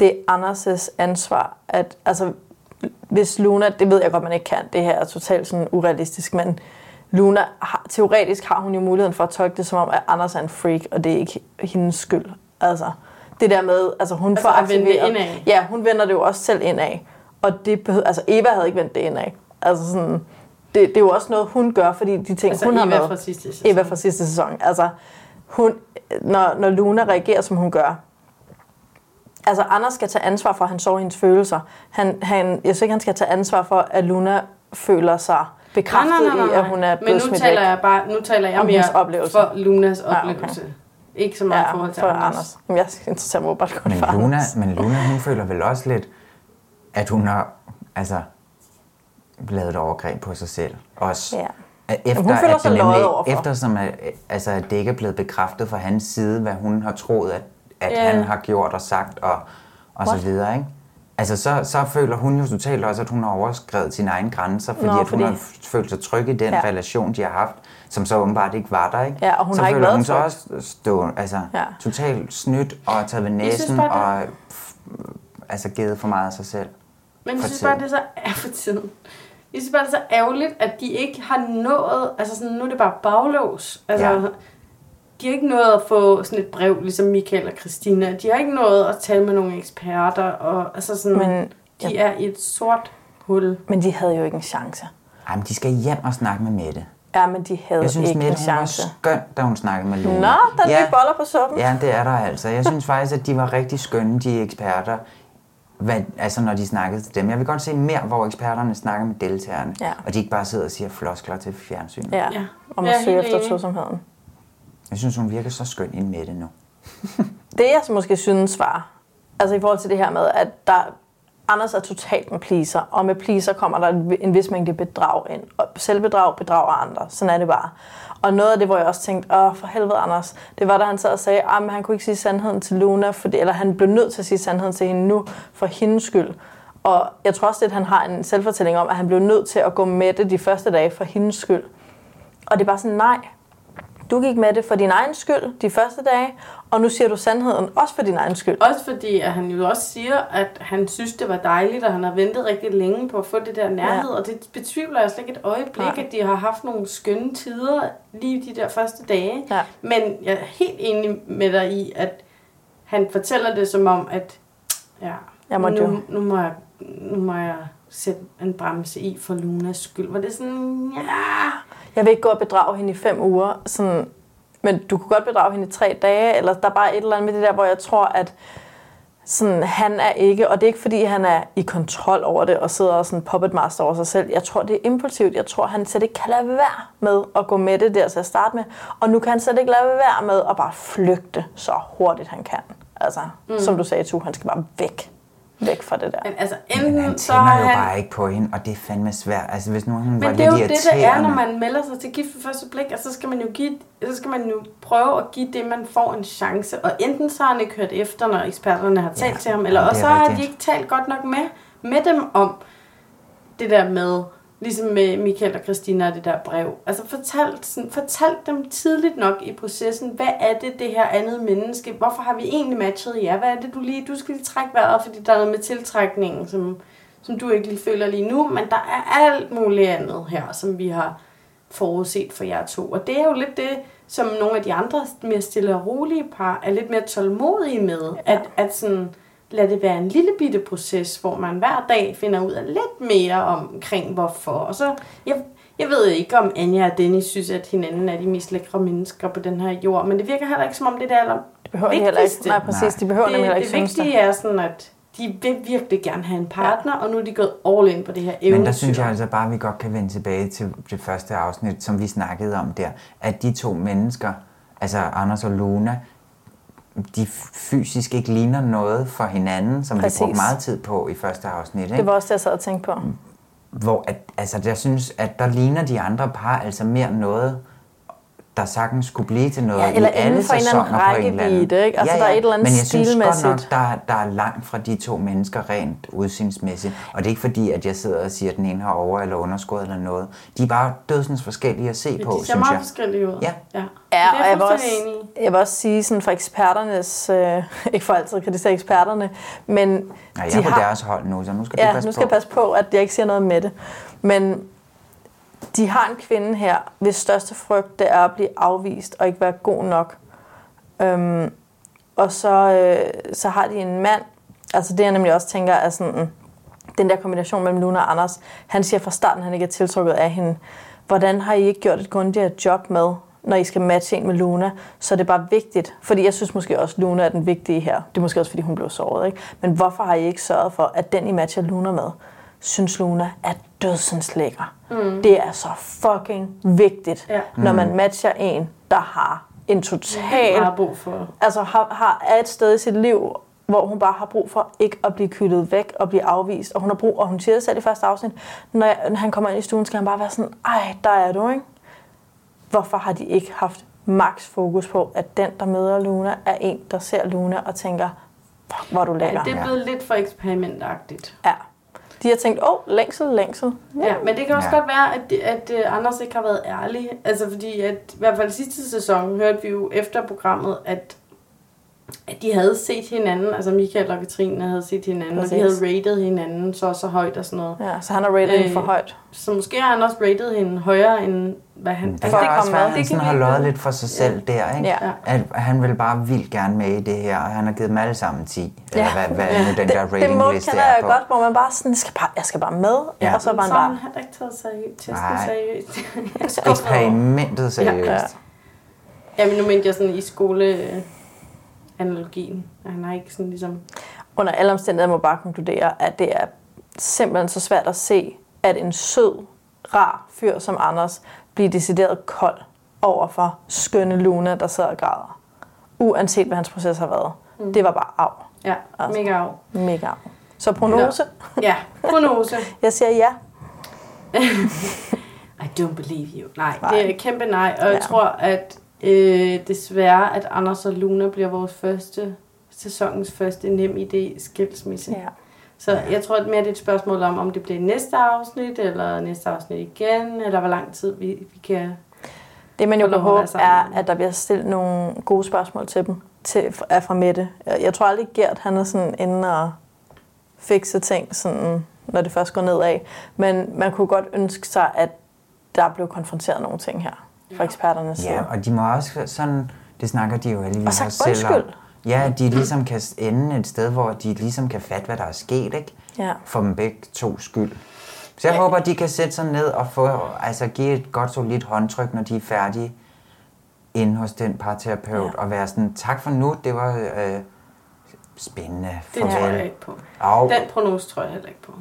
det er Anders' ansvar, at altså, hvis Luna, det ved jeg godt, man ikke kan, det her er totalt sådan urealistisk, men Luna, har, teoretisk har hun jo muligheden for at tolke det som om, at Anders er en freak, og det er ikke hendes skyld. Altså, det der med, altså hun Altså får at vende det aktiveret-. Ja, hun vender det jo også selv indad. Og det behøver, altså Eva havde ikke vendt det indad. Altså sådan, det, det er jo også noget, hun gør, fordi de ting, Altså hun har Eva med. fra sidste sæson. Eva fra sidste sæson. Altså, hun, når, når Luna reagerer, som hun gør, altså Anders skal tage ansvar for, at han så hendes følelser. Han, han, jeg synes ikke, han skal tage ansvar for, at Luna føler sig bekræftet nej, nej, nej, i, nej. at hun er Men blevet nu smidt taler væk. jeg bare, nu taler jeg Om mere oplevelse. for Lunas Ja, okay. oplevelse. Ikke så meget i forhold til for Anders. Anders. Men jeg interesserer mig bare kun Men for Luna, Anders. men Luna, hun føler vel også lidt, at hun har altså, lavet et overgreb på sig selv. Også. Ja. Efter, hun føler sig løjet overfor. eftersom at, altså, at det ikke er blevet bekræftet fra hans side, hvad hun har troet, at, at Ja. han har gjort og sagt, og, og så videre, ikke? Altså, så, så føler hun jo totalt også, at hun har overskrevet sine egne grænser, fordi, Nå, at hun fordi- har følt sig tryg i den Ja. relation, de har haft, som så åbenbart ikke var der, ikke? Ja, og hun så har ikke føler været hun så også stå, altså, Ja. totalt snydt og taget ved næsen bare, og altså givet for meget af sig selv. Men jeg synes tiden. bare, det er så er for tiden. Jeg synes bare, det er så ærgerligt, at de ikke har nået, altså sådan, nu er det bare baglås. Altså, Ja. De har ikke nået at få sådan et brev, ligesom Michael og Christina. De har ikke nået at tale med nogle eksperter, og altså sådan, Men- de er i et sort hul. Men de havde jo ikke en chance. Ej, men de skal hjem og snakke med Mette. Ja, men de havde Jeg synes, ikke Mette en hun var chance. skøn, da hun snakkede med Luna. Nå, der er ja, boller på suppen. Ja, det er der altså. Jeg synes faktisk, at de var rigtig skønne, de eksperter, hvad, altså når de snakkede til dem. Jeg vil godt se mere, hvor eksperterne snakker med deltagerne, Ja. og de ikke bare sidder og siger floskler til fjernsynet. Ja, Ja. om Jeg at er søge helt efter tosomheden. Jeg synes, hun virker så skøn ind med det nu. Det jeg så måske synes var, altså i forhold til det her med, at der, Anders er totalt en pleaser, og med pleaser kommer der en- en vis mængde bedrag ind. Og selvbedrag bedrager andre, sådan er det bare. Og noget af det, hvor jeg også tænkte, åh for helvede Anders, det var da han sad og sagde, ah, at han kunne ikke sige sandheden til Luna, fordi, eller han blev nødt til at sige sandheden til hende nu, for hendes skyld. Og jeg tror også, at han har en selvfortælling om, at han blev nødt til at gå med det de første dage for hendes skyld. Og det er bare sådan, nej, du gik med det for din egen skyld de første dage, og nu siger du sandheden også for din egen skyld. Også fordi, at han jo også siger, at han synes, det var dejligt, og han har ventet rigtig længe på at få det der nærhed. Ja. Og det betvivler jeg slet ikke et øjeblik, Nej. at de har haft nogle skønne tider lige de der første dage. Ja. Men jeg er helt enig med dig i, at han fortæller det som om, at ja, Jeg måtte nu, jo. nu, må jeg, nu må jeg sætte en bremse i for Lunas skyld. Var det sådan, ja... Jeg vil ikke gå og bedrage hende i fem uger, sådan, men du kunne godt bedrage hende i tre dage, eller der er bare et eller andet med det der, hvor jeg tror, at sådan, han er ikke, og det er ikke fordi, han er i kontrol over det, og sidder og sådan puppet master over sig selv. Jeg tror, det er impulsivt. Jeg tror, han slet ikke kan lade være med at gå med det der til at starte med. Og nu kan han slet ikke lade være med at bare flygte så hurtigt, han kan. Altså, mm. som du sagde, Tu, han skal bare væk. Væk fra det der. Men altså, Men enten han så har jo han... bare ikke på hende, og det er fandme svært. Altså, hvis nu hun var Men det lidt er jo det, der er, når man melder sig til gift ved første blik, og så skal man jo give, så skal man jo prøve at give det, man får en chance. Og enten så har han ikke hørt efter, når eksperterne har talt Ja, til ham, eller det også så har de ikke talt godt nok med, med dem om det der med, Ligesom med Michael og Christina og det der brev. Altså fortalt, sådan, fortalt dem tidligt nok i processen, hvad er det, det her andet menneske, hvorfor har vi egentlig matchet jer? Hvad er det, du lige, du skal lige trække vejret, fordi der er noget med tiltrækningen, som, som du ikke lige føler lige nu, men der er alt muligt andet her, som vi har forudset for jer to. Og det er jo lidt det, som nogle af de andre mere stille og rolige par er lidt mere tålmodige med. Ja. At, at sådan, lad det være en lille bitte proces, hvor man hver dag finder ud af lidt mere omkring hvorfor. Og så, jeg, jeg ved ikke, om Anja og Dennis synes, at hinanden er de mest lækre mennesker på den her jord, men det virker heller ikke, som om det er det aller Det behøver de heller ikke. Nej, præcis. De behøver det, heller ikke Det vigtige er sådan, at de vil virkelig gerne have en partner, ja. og nu er de gået all in på det her eventyr. Men der synes jeg altså bare, at vi godt kan vende tilbage til det første afsnit, som vi snakkede om der, at de to mennesker, altså Anders og Luna, de fysisk ikke ligner noget for hinanden, som Præcis. vi brugte meget tid på i første afsnit. Ikke? Det var også det, jeg sad og tænkte på. Hvor at, altså, jeg synes, at der ligner de andre par altså mere noget, der sagtens skulle blive til noget Ja, eller i alle for en eller anden sæsoner på en eller anden. rækkevidde, ikke? Altså, der er et eller andet Men jeg synes godt nok, der, der er langt fra de to mennesker rent udsynsmæssigt. Og det er ikke fordi, at jeg sidder og siger, at den ene har over- eller underskud eller noget. De er bare dødsens forskellige at se Ja, på, de ser synes meget jeg. forskellige ud. Ja. ja. Ja, Det er og jeg vil, også, jeg vil også sige sådan fra eksperternes, øh, ikke for altid kritisere eksperterne, men Nej, jeg er de på har, deres hold nu, så nu skal ja, du passe nu skal på. jeg passe på, at jeg ikke siger noget med det. Men de har en kvinde her, hvis største frygt det er at blive afvist og ikke være god nok. Øhm, og så, øh, så har de en mand, altså det jeg nemlig også tænker er sådan, mm, den der kombination mellem Luna og Anders, han siger fra starten, at han ikke er tiltrukket af hende. Hvordan har I ikke gjort et grundigere job med, når I skal matche en med Luna, så er det bare vigtigt. Fordi jeg synes måske også, at Luna er den vigtige her. Det er måske også, fordi hun blev såret. Ikke? Men hvorfor har I ikke sørget for, at den I matcher Luna med, synes Luna er dødsens lækker? Mm. Det er så fucking vigtigt, Ja. når man Mm. matcher en, der har en total... Har brug for. Altså har, har, er et sted i sit liv, hvor hun bare har brug for ikke at blive kyttet væk og blive afvist. Og hun har brug, og hun siger det selv i første afsnit, når, jeg, når han kommer ind i stuen, skal han bare være sådan, ej, der er du, ikke? Hvorfor har de ikke haft max fokus på, at den, der møder Luna, er en, der ser Luna og tænker, fuck, hvor er du lækker. Ja, det er blevet lidt for eksperimentagtigt. Ja. De har tænkt, åh, oh, længsel, længsel. Ja, men det kan også Ja. ja. godt være, at, at, at Anders ikke har været ærlig. Altså fordi, at i hvert fald sidste sæson hørte vi jo efter programmet, at, at de havde set hinanden, altså Michael og Katrine havde set hinanden, Præcis. og de havde rated hinanden så så højt og sådan noget. Ja, så han har rated hende for højt. Så måske har han også rated hende højere, end hvad han... Det kan også være, at han sådan har løjet lidt for sig selv der, ikke? Ja. At han vil bare vildt gerne med i det her, og han har givet dem alle sammen 10. Eller hvad, hvad nu den der det, det mode ratingliste kender er jeg på. godt, hvor man bare sådan, jeg skal bare, jeg skal bare med, Ja. og så han har bare... han heller ikke taget seriøst. Testen Nej. seriøst. Eksperimentet seriøst. Ja. Ja, men nu mente jeg sådan i skoleanalogien. Han har ikke sådan ligesom... Under alle omstændigheder må bare konkludere, at det er simpelthen så svært at se, at en sød, rar fyr som Anders bliver decideret kold over for skønne Luna, der sidder og græder. Uanset hvad hans proces har været. Mm. Det var bare af. Ja, mega af. Mega af. Så prognose? Ja, prognose. jeg siger ja. I don't believe you. Nej, Nej. det er et kæmpe nej. Og. Ja. jeg tror, at øh, desværre, at Anders og Luna bliver vores første, sæsonens første nem idé skilsmisse. Ja. Så jeg tror at mere, det er et spørgsmål om, om det bliver næste afsnit, eller næste afsnit igen, eller hvor lang tid vi, vi kan... Det man jo kan håbe er, at der bliver stillet nogle gode spørgsmål til dem, til, er fra Mette. Jeg jeg tror aldrig, Gert han er sådan inde og fikse ting, sådan, når det først går nedad. Men man kunne godt ønske sig, at der blev konfronteret nogle ting her fra eksperternes side. Ja, og de må også sådan, det snakker de jo sagt også selv om. undskyld. Ja, at de ligesom kan ende et sted, hvor de ligesom kan fatte, hvad der er sket, ikke? Ja. For dem begge to skyld. Så jeg ja. håber, de kan sætte sig ned og få, altså give et godt solidt håndtryk, når de er færdige inde hos den parterapeut, ja. og være sådan, tak for nu, det var øh, spændende. Det Farvel. tror jeg ikke på. Au. Den prognose tror jeg heller ikke på.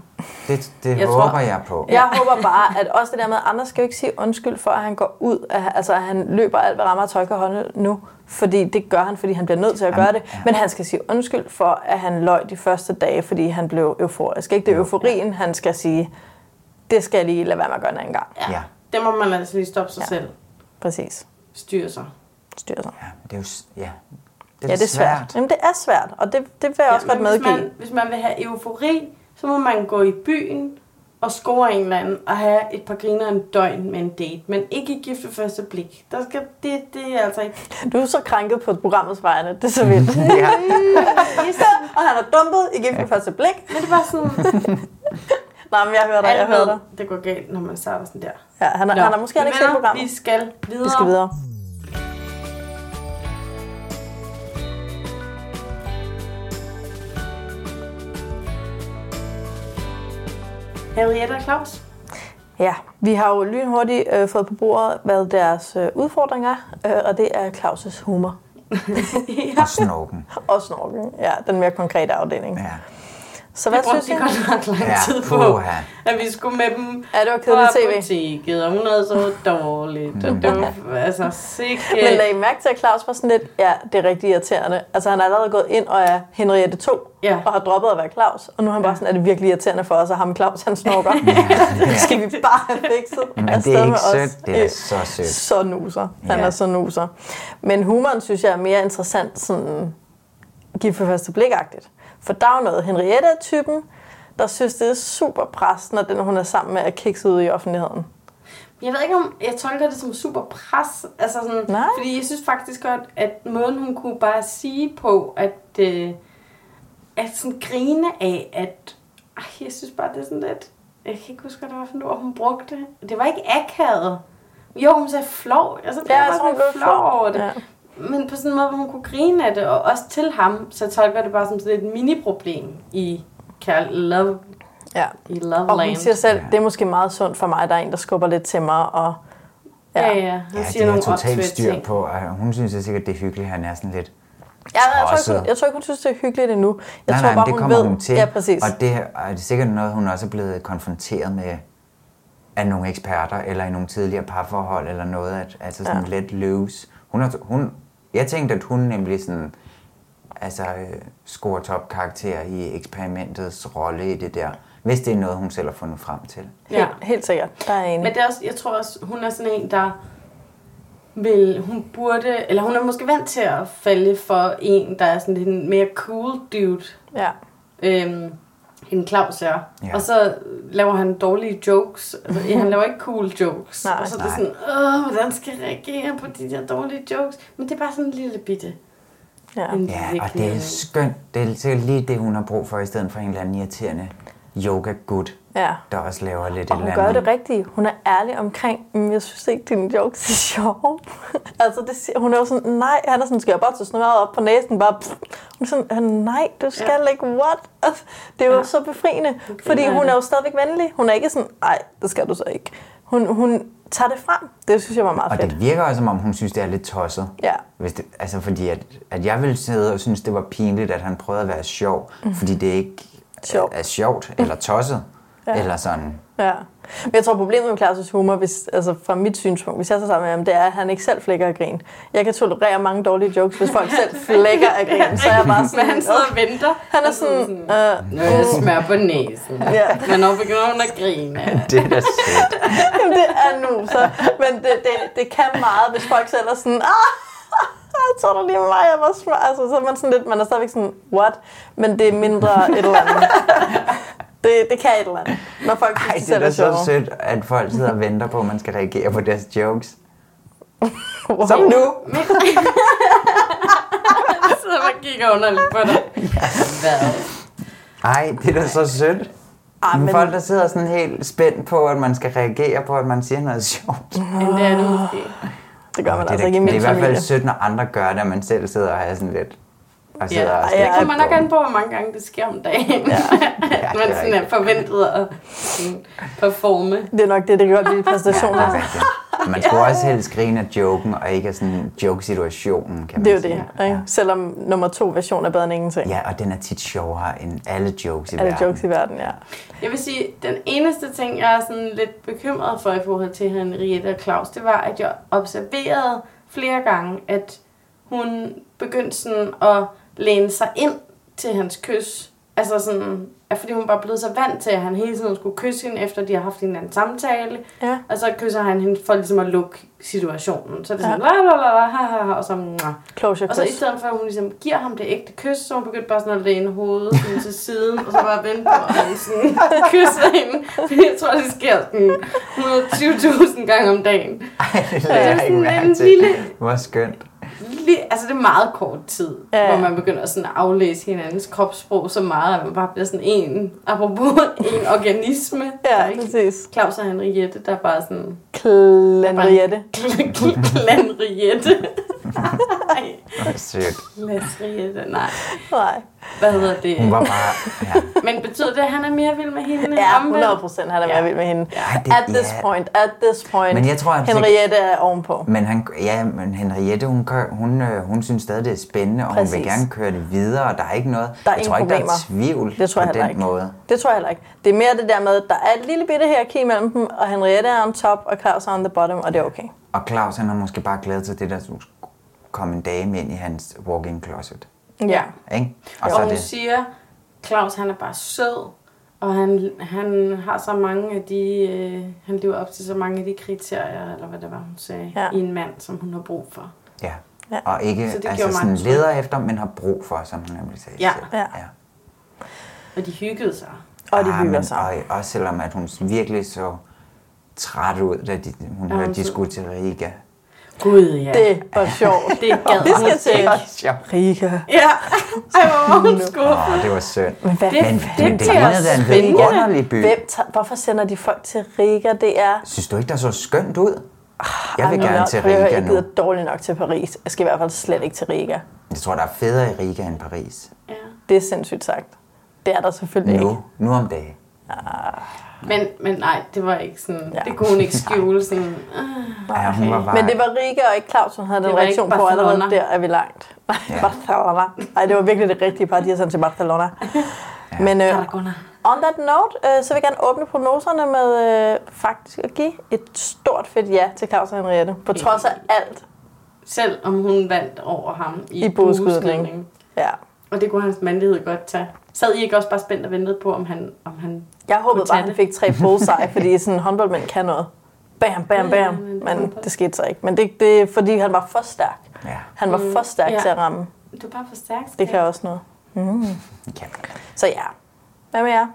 Det, det Jeg håber tror- jeg på. Jeg håber bare, at også det der med, at Anders skal jo ikke sige undskyld for, at han går ud, af, altså at han løber alt, hvad rammer tøj kan holde nu. Fordi det gør han, fordi han bliver nødt til at gøre det. Men han skal sige undskyld for, at han løg de første dage, fordi han blev euforisk. Ikke det er euforien, han skal sige, det skal jeg lige lade være med at gøre en anden gang. Ja. Det må man altså lige stoppe sig Ja. ja. selv. Præcis. Styre sig. Styre sig. Ja, det er jo, ja. Det er ja, det er svært. svært. Jamen, det er svært, og det, det vil jeg også Ja, godt men hvis medgive. man, hvis man vil have eufori, så må man gå i byen at score en eller anden og have et par griner en døgn med en date, men ikke i gift ved første blik. Der skal, det, det er altså ikke... Du er så krænket på programmets vegne. Det er så vildt. Ja. og han er dumpet i gift ved første blik. Men det var sådan... Nej, men jeg hører dig, jeg hører dig. det går galt, når man starter sådan der. Ja, han, er, Nå, han har måske ikke set programmet. Vi skal videre. Vi skal videre. Henriette og Claus. Ja, vi har jo lynhurtigt øh, fået på bordet, hvad deres øh, udfordring er, øh, og det er Claus' humor. Og snorken. Og snorken, ja, den mere konkrete afdeling. Ja. Så Vi hvad brugte synes de I? godt nok lang Ja, tid på, puha. at vi skulle med dem Ja, det var på kedeligt tv. apoteket, og hun havde så dårligt. Og det var altså sikke... Men lagde I mærke til, at Claus var sådan lidt, ja, det er rigtig irriterende. Altså han er allerede gået ind og er Henriette 2, Ja. og har droppet at være Claus. Og nu er han bare sådan, er det virkelig irriterende for os, at ham Claus, han snorker. Skal vi bare have fikset Men det er ikke sødt. Det er så sødt. Så nuser. Han Ja. er så nuser. Men humoren synes jeg er mere interessant, sådan gift for første blikagtigt. For der er jo noget Henriette er typen, der synes, det er super pres, når den, hun er sammen med, er kikset ud i offentligheden. Jeg ved ikke, om jeg tolker det som super pres. Altså sådan, Nej. Fordi jeg synes faktisk godt, at måden hun kunne bare sige på, at, øh, at sådan grine af, at ej, jeg synes bare, det er sådan lidt... Jeg kan ikke huske, hvad det var for hun brugte. Det var ikke akavet. Jo, hun sagde flov. Altså, det Ja, ja, jeg var tror, hun blev flov. over det. Ja. Ja. Men på sådan en måde, hvor hun kunne grine af det, og også til ham, så tolker det bare som sådan et mini-problem i kærl- love, Ja. i love Og hun siger selv, det er måske meget sundt for mig, der er en, der skubber lidt til mig. Og, Ja, ja. Han Ja, siger det er nogle totalt styr ting. på. og Hun synes det sikkert, det er hyggeligt, han er sådan lidt Ja, jeg, tror ikke, hun, jeg tror ikke, hun synes, det er hyggeligt endnu. Jeg nej, tror nej, bare, det hun kommer ved. hun til. Ja, præcis. Og det er det sikkert noget, hun også er blevet konfronteret med af nogle eksperter, eller i nogle tidligere parforhold, eller noget, at, altså sådan Ja. ja. let loose. Hun er, hun, jeg tænkte, at hun nemlig sådan, altså øh, scorer topkarakter i eksperimentets rolle i det der, hvis det er noget, hun selv har fundet frem til. Helt, Ja. helt sikkert. Der er enig. Men det er også, jeg tror også, hun er sådan en, der vil, hun burde, eller hun er måske vant til at falde for en, der er sådan lidt en mere cool dude, Ja. øhm, end Claus er. Ja. Og så laver han dårlige jokes. Altså, han laver ikke cool jokes. Nej. og så er det Nej. sådan, åh, hvordan skal jeg reagere på de der dårlige jokes? Men det er bare sådan en lille bitte. Ja. Ja, og det er skønt. Det er lige det, hun har brug for, i stedet for en eller anden irriterende yoga-gut, ja. der også laver lidt Og et hun eller gør det rigtige. Hun er ærlig omkring, men jeg synes ikke, dine jokes er sjove. altså, det siger, hun er jo sådan, nej, han er sådan, skal jeg bare tage snøret op på næsen, bare, pff. hun er sådan, "Ah, nej, du skal ja. ikke, what? Altså, det er jo ja. så befriende, fordi hun er jo stadigvæk venlig. Hun er ikke sådan, nej, det skal du så ikke. Hun, hun tager det frem. Det synes jeg var meget Og fedt. det virker også, som om hun synes, det er lidt tosset. Ja. Hvis det, altså fordi, at, at jeg ville sidde og synes, det var pinligt, at han prøvede at være sjov, mm. fordi det ikke Sjovt. er sjovt eller tosset. Ja. Eller sådan. Ja. Men jeg tror, problemet med Claus' humor, hvis, altså fra mit synspunkt, hvis jeg så sammen med ham, det er, at han ikke selv flækker af grin. Jeg kan tolerere mange dårlige jokes, hvis folk selv flækker af grin. Så er jeg bare sådan, Men han sidder og venter. Han er sådan, øh, Nu er jeg smør på næsen. Ja. Men nu begynder hun at grine. Det er da sødt. Jamen, det er nu, så. Men det, det, det kan meget, hvis folk selv er sådan, ah, jeg tror du lige mig, jeg var smart. Altså, så er man sådan lidt, man er stadigvæk sådan, what? Men det er mindre et eller andet. Det, det kan et eller andet. Når folk synes, Ej, de det er da er så sødt, at folk sidder og venter på, at man skal reagere på deres jokes. Wow. Som nu. Jeg sidder og kigger underligt på dig. Ej, det er da så sødt. Ej, Men folk, der sidder sådan helt spændt på, at man skal reagere på, at man siger noget sjovt. Men det er det måske. det gør man det, er altså da- ikke i det er i hvert fald sødt, når andre gør det, og man selv sidder og har sådan lidt... Og sidder Ja, og det kommer nok an på, hvor mange gange det sker om dagen. Ja. Ja, Man det er sådan er forventet at sådan performe. Det er nok det, det gør blive Ja, det præstationer. er rigtigt. Man skulle også helst grine af joken, og ikke af sådan joke-situationen, kan man Det er jo sige. det. Ikke? Selvom nummer to version er bedre end ingenting. Ja, og den er tit sjovere end alle jokes i Alle verden. jokes i verden, ja. Jeg vil sige, den eneste ting, jeg er sådan lidt bekymret for i forhold til Henriette og Claus, det var, at jeg observerede flere gange, at hun begyndte sådan at læne sig ind til hans kys, Altså sådan, at fordi hun bare er blevet så vant til, at han hele tiden skulle kysse hende, efter de har haft en eller anden samtale. Ja. Og så kysser han hende for ligesom at lukke situationen. Så er det sådan, Ja. la la la la, ha ha ha, og så, mwah. Closure Og så i stedet for, at hun ligesom giver ham det ægte kys, så hun begyndte bare sådan at læne hovedet sådan til siden, og så bare vente på, at han sådan kysser hende. Fordi jeg tror, det sker sådan 120.000 gange om dagen. Det lader jeg ikke sådan mærke til. lille- Hvor skønt. Lige, altså det er meget kort tid, Ja, hvor man begynder sådan at aflæse hinandens kropssprog så meget, at man bare bliver sådan en, apropos en organisme. Ja, ikke præcis. Claus og Henriette, der er bare sådan... Klanriette. Klanriette. Ej, Hvor sødt. Klanriette, nej. Nej. Hvad hedder det? Hun var bare... Ja. Men betyder det, at han er mere vild med hende? Ja, omvendt? 100 procent han er mere vild med hende. Ej, det- At this ja. point, at this point. Men jeg tror, at- Henriette er ovenpå. Men, han, ja, men Henriette, hun, kører, hun, øh, hun synes stadig, det er spændende, og hun vil Præcis. gerne køre det videre, og der er ikke noget... Der er jeg ingen tror ikke, der er problemer. tvivl Det tror jeg på den ikke. måde. Det tror jeg heller ikke. Det er mere det der med, at der er et lille bitte hierarki imellem dem, og Henriette er on top, og Claus er on the bottom, og det er okay. Og Claus, han har måske bare glædet sig til, at der komme en dame ind i hans walk-in closet. Ja. Ikke? Og, Og så og hun det... siger, Claus han er bare sød, og han, han har så mange af de, øh, han lever op til så mange af de kriterier, eller hvad det var, hun sagde, Ja. i en mand, som hun har brug for. Ja. Ja. Og ikke Så det altså sådan leder efter, men har brug for, som hun nemlig sagde. Ja. selv. Ja. ja. Og de hyggede sig. Og de Ah, hygger men- sig. Og også selvom at hun virkelig så træt ud, da de, hun Ja, hørte, de skulle til Riga. Gud, ja. Det var sjovt. det gad Vi skal til. Sjovt. Riga. Ja, ej, hvor var hun skuffet. Åh, det var synd. Men hvad Det- Men, det men det lignede da en vidunderlig by. Hvem tager, hvorfor sender de folk til Riga? Det er... Synes du ikke, der så skønt ud? Jeg vil Ej, gerne nu- til Riga Jeg nu. gider dårligt nok til Paris. Jeg skal i hvert fald slet ikke til Riga. Jeg tror, der er federe i Riga end Paris. Ja. Det er sindssygt sagt. Det er der selvfølgelig Nu, ikke. nu om dagen. Men, men nej, det var ikke sådan, Ja. ja. det kunne hun ikke skjule sådan. Uh, Ja, hun var bare... Men det var Riga og ikke Claus, som havde den reaktion på, allerede der er vi langt. Nej, Ja. Barcelona. Nej, det var virkelig det rigtige par, de har sendt til Barcelona. Men øh, on that note, øh, så vil jeg gerne åbne prognoserne med øh, faktisk at give et stort fedt ja til Claus og Henriette. På trods af alt Selv om hun vandt over ham i, i. Ja. Og det kunne hans mandlighed godt tage. Sad I ikke også bare spændt og ventede på, om han... Om han Jeg håbede bare, at han det? fik tre bullseye, fordi sådan håndboldmænd kan noget. Bam, bam, Ja, bam. men Men det skete så ikke. Men det, det er fordi, han var for stærk. Ja, Han var for stærk ja. til at ramme. Du er bare for stærk. Det kan også noget. Mm. ja. Så ja. Hvad med jer?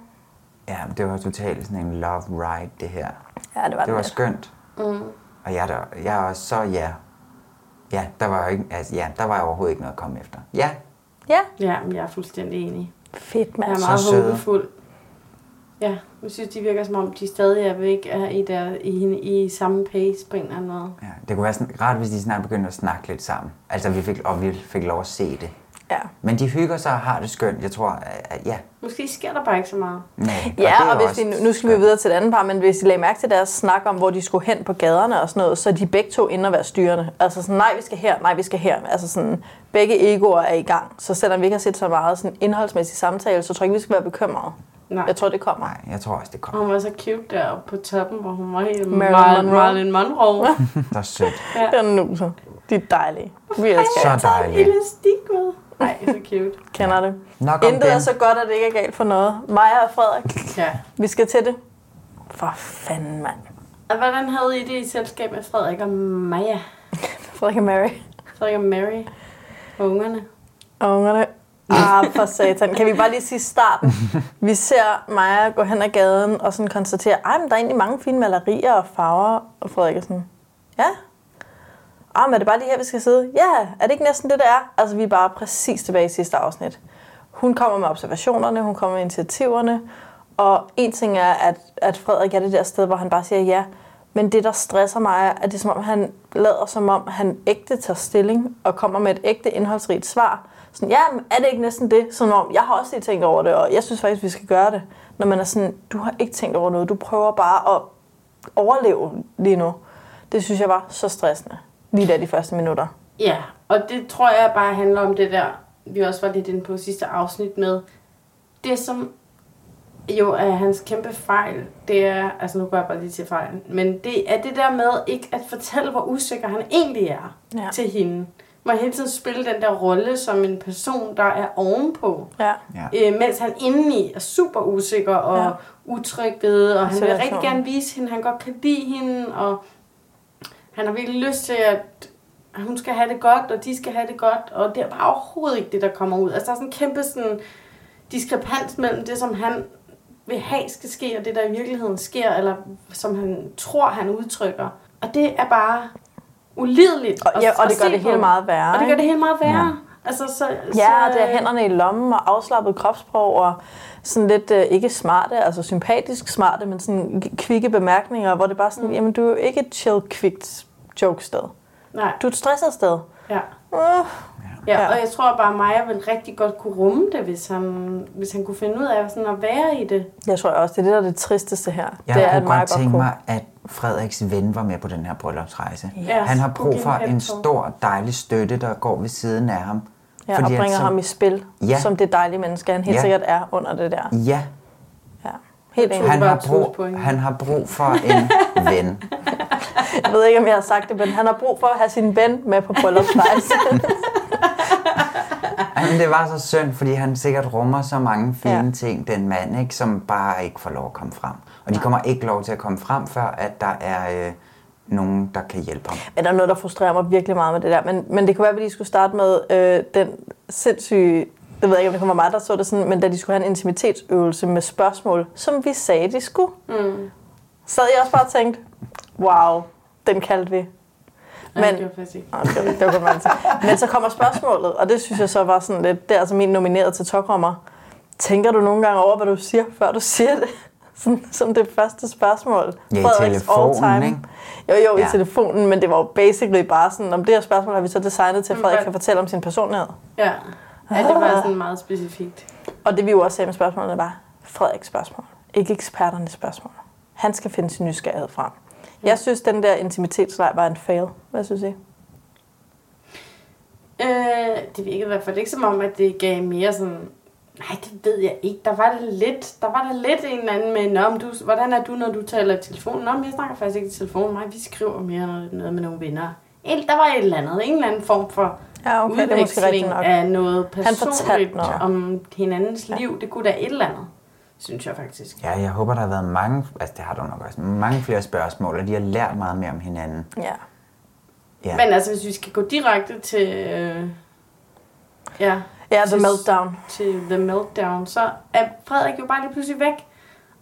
ja, det var totalt sådan en love ride, det her. Ja, det var Det var lidt. skønt. Mm. Og jeg er, der, jeg er også så ja. Ja, der var, ikke, altså, ja, der var overhovedet ikke noget at komme efter. Ja, Ja, Ja, men jeg er fuldstændig enig. Fedt Jeg mand. er meget håbefuld. Ja, jeg synes, de virker som om, de stadig er væk er i, der, i, i samme pace på en eller anden måde. ja, det kunne være sådan, rart, hvis de snart begyndte at snakke lidt sammen. Altså, vi fik, og vi fik lov at se det. Ja. Men de hygger sig og har det skønt. Jeg tror, at, ja. Måske sker der bare ikke så meget. Nej, Ja, er og, jo hvis vi, nu skal vi skønt. videre til det andet par, men hvis I lagde mærke til deres snak om, hvor de skulle hen på gaderne og sådan noget, så er de begge to inde og være styrende. Altså sådan, nej, vi skal her, nej, vi skal her. Altså sådan, begge egoer er i gang. Så selvom vi ikke har set så meget sådan indholdsmæssig samtale, så tror jeg ikke, vi skal være bekymrede. Nej. Jeg tror, det kommer. Nej, jeg tror også, det Og kommer. hun var så cute deroppe på toppen, hvor hun var helt Marilyn Marilyn Monroe. Marilyn Monroe. Så sødt. Det er nu så. De er dejlige. Vi elsker jer. Så dejligt. Elastik med. Nej, så cute. Kender det. Nok om Intet er dem. så godt, at det ikke er galt for noget. Maja og Frederik, Ja. vi skal til det. For fanden, mand. Og hvordan havde I det i selskab med Frederik og Maja? Frederik og Mary. Frederik og Mary og ungerne? Og ungerne. Ah, for satan. Kan vi bare lige sige starten? Vi ser Maja gå hen ad gaden og sådan konstatere, men der er egentlig mange fine malerier og farver. Og Frederik er sådan, ja. Ah, men er det bare lige her, vi skal sidde? Ja, er det ikke næsten det, der er? Altså, vi er bare præcis tilbage i sidste afsnit. Hun kommer med observationerne, hun kommer med initiativerne. Og en ting er, at, at Frederik er det der sted, hvor han bare siger ja. Men det, der stresser mig, er, at det er som om, han lader som om, han ægte tager stilling og kommer med et ægte indholdsrigt svar. Sådan, ja, men er det ikke næsten det? Som om, jeg har også lige tænkt over det, og jeg synes faktisk, vi skal gøre det. Når man er sådan, du har ikke tænkt over noget, du prøver bare at overleve lige nu. Det synes jeg var så stressende, lige der de første minutter. Ja, og det tror jeg bare handler om det der, vi også var lidt inde på sidste afsnit med, det som jo er hans kæmpe fejl, det er, altså nu går jeg bare lige til fejlen, men det er det der med ikke at fortælle, hvor usikker han egentlig er Ja. til hende. må hele tiden spille den der rolle som en person, der er ovenpå. Ja. Ja. Øh, mens han indeni er super usikker og Ja. utryg ved, og han vil rigtig gerne vise hende, han godt kan lide hende, og han har virkelig lyst til, at hun skal have det godt, og de skal have det godt, og det er bare overhovedet ikke det, der kommer ud. Altså, der er sådan en kæmpe sådan, diskrepans mellem det, som han vil have skal ske, og det, der i virkeligheden sker, eller som han tror, han udtrykker. Og det er bare ulideligt. Og, ja, og det gør se det på. helt meget værre. Og det gør det helt meget værre. Altså, så, Ja, så, og det er hænderne i lommen og afslappet kropsprog og sådan lidt, øh, ikke smarte, altså sympatisk smarte, men sådan kvikke bemærkninger, hvor det bare sådan, mm. jamen du er jo ikke et chill, kvikt joke-sted. Nej. Du er et stresset sted. Ja. Uh, Ja, og jeg tror bare, at Maja ville rigtig godt kunne rumme det, hvis han, hvis han kunne finde ud af sådan at være i det. Jeg tror også, det er det, der er det tristeste her. Jeg det er, kunne at Maja godt tænke kunne. mig, at Frederiks ven var med på den her bryllupsrejse. Ja, Han har brug for en stor, dejlig støtte, der går ved siden af ham. Ja, og Fordi bringer at så- ham i spil, Ja. som det dejlige menneske, han helt Ja. sikkert er under det der. Ja, Helt enig. han har, brug, han har brug for en ven. Jeg ved ikke, om jeg har sagt det, men han har brug for at have sin ven med på bryllupsrejse. Jamen, det var så synd, fordi han sikkert rummer så mange fine Ja. ting, den mand, ikke, som bare ikke får lov at komme frem. Og de kommer ikke lov til at komme frem, før at der er øh, nogen, der kan hjælpe ham. Men der er noget, der frustrerer mig virkelig meget med det der. Men, men det kunne være, at vi lige skulle starte med øh, den sindssyge... Det ved jeg ikke, om det kommer mig, der så det sådan, men da de skulle have en intimitetsøvelse med spørgsmål, som vi sagde, de skulle, Mm. så havde jeg også bare tænkt, wow, den kaldte vi. Men, ja, det var faktisk ikke. Det var. Men så kommer spørgsmålet, og det synes jeg så var sådan lidt, det er altså min nomineret til tokrummer. Tænker du nogle gange over, hvad du siger, før du siger det? Sådan, som det første spørgsmål. Ja, i telefonen, all-time. ikke? Jo, jo, i Ja. telefonen, men det var jo basically bare sådan, om det her spørgsmål har vi så designet til, at Frederik kan fortælle om sin personlighed. Ja. ja, det var sådan meget specifikt. Og det vi jo også sagde med spørgsmålene var Frederiks spørgsmål, ikke eksperternes spørgsmål. Han skal finde sin nysgerrighed frem. Jeg synes, den der intimitetslej var en fail. Hvad synes I? Øh, det virkede i hvert fald ikke som om, at det gav mere sådan... Nej, det ved jeg ikke. Der var det lidt, der var der lidt en eller anden med, Nå, du, hvordan er du, når du taler i telefon? Nå, men jeg snakker faktisk ikke i telefon. Nej, vi skriver mere noget, med nogle venner. Et, der var et eller andet. En eller anden form for Ja, okay, det er måske nok. af noget personligt noget. om hinandens liv. Det kunne da et eller andet, synes jeg faktisk. Ja, jeg håber, der har været mange, altså det har der nok også, mange flere spørgsmål, og de har lært meget mere om hinanden. Ja. Ja. Men altså, hvis vi skal gå direkte til... Øh, ja, Ja, The til- Meltdown. Til The Meltdown, så er Frederik jo bare lige pludselig væk.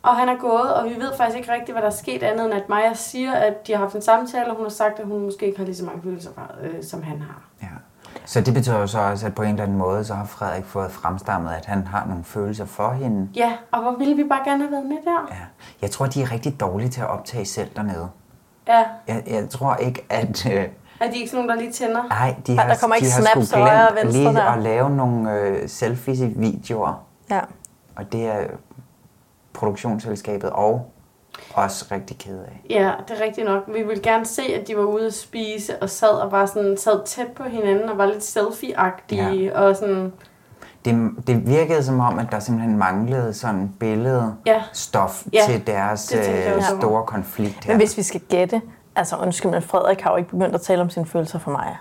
Og han er gået, og vi ved faktisk ikke rigtigt, hvad der er sket andet, end at Maja siger, at de har haft en samtale, og hun har sagt, at hun måske ikke har lige så mange følelser, øh, som han har. Så det betyder jo så også, at på en eller anden måde, så har Frederik fået fremstammet, at han har nogle følelser for hende. Ja, og hvor ville vi bare gerne have været med der? Ja. Jeg tror, de er rigtig dårlige til at optage selv dernede. ja. Jeg, jeg tror ikke, at... Øh, Er de ikke sådan nogen, der lige tænder? nej, de Ej, har, der kommer de ikke har snaps sgu til højre og glemt venstre lige der. at lave nogle øh, selfie-videoer. Ja. Og det er produktionsselskabet og også rigtig ked af. Ja, det er rigtigt nok. Vi ville gerne se, at de var ude at spise, og sad og var sådan, sad tæt på hinanden, og var lidt selfie-agtige, ja. og sådan... Det, det virkede som om, at der simpelthen manglede sådan billedstof Ja. til deres det øh, store konflikt her. Men hvis vi skal gætte, altså undskyld, men Frederik har jo ikke begyndt at tale om sine følelser for mig.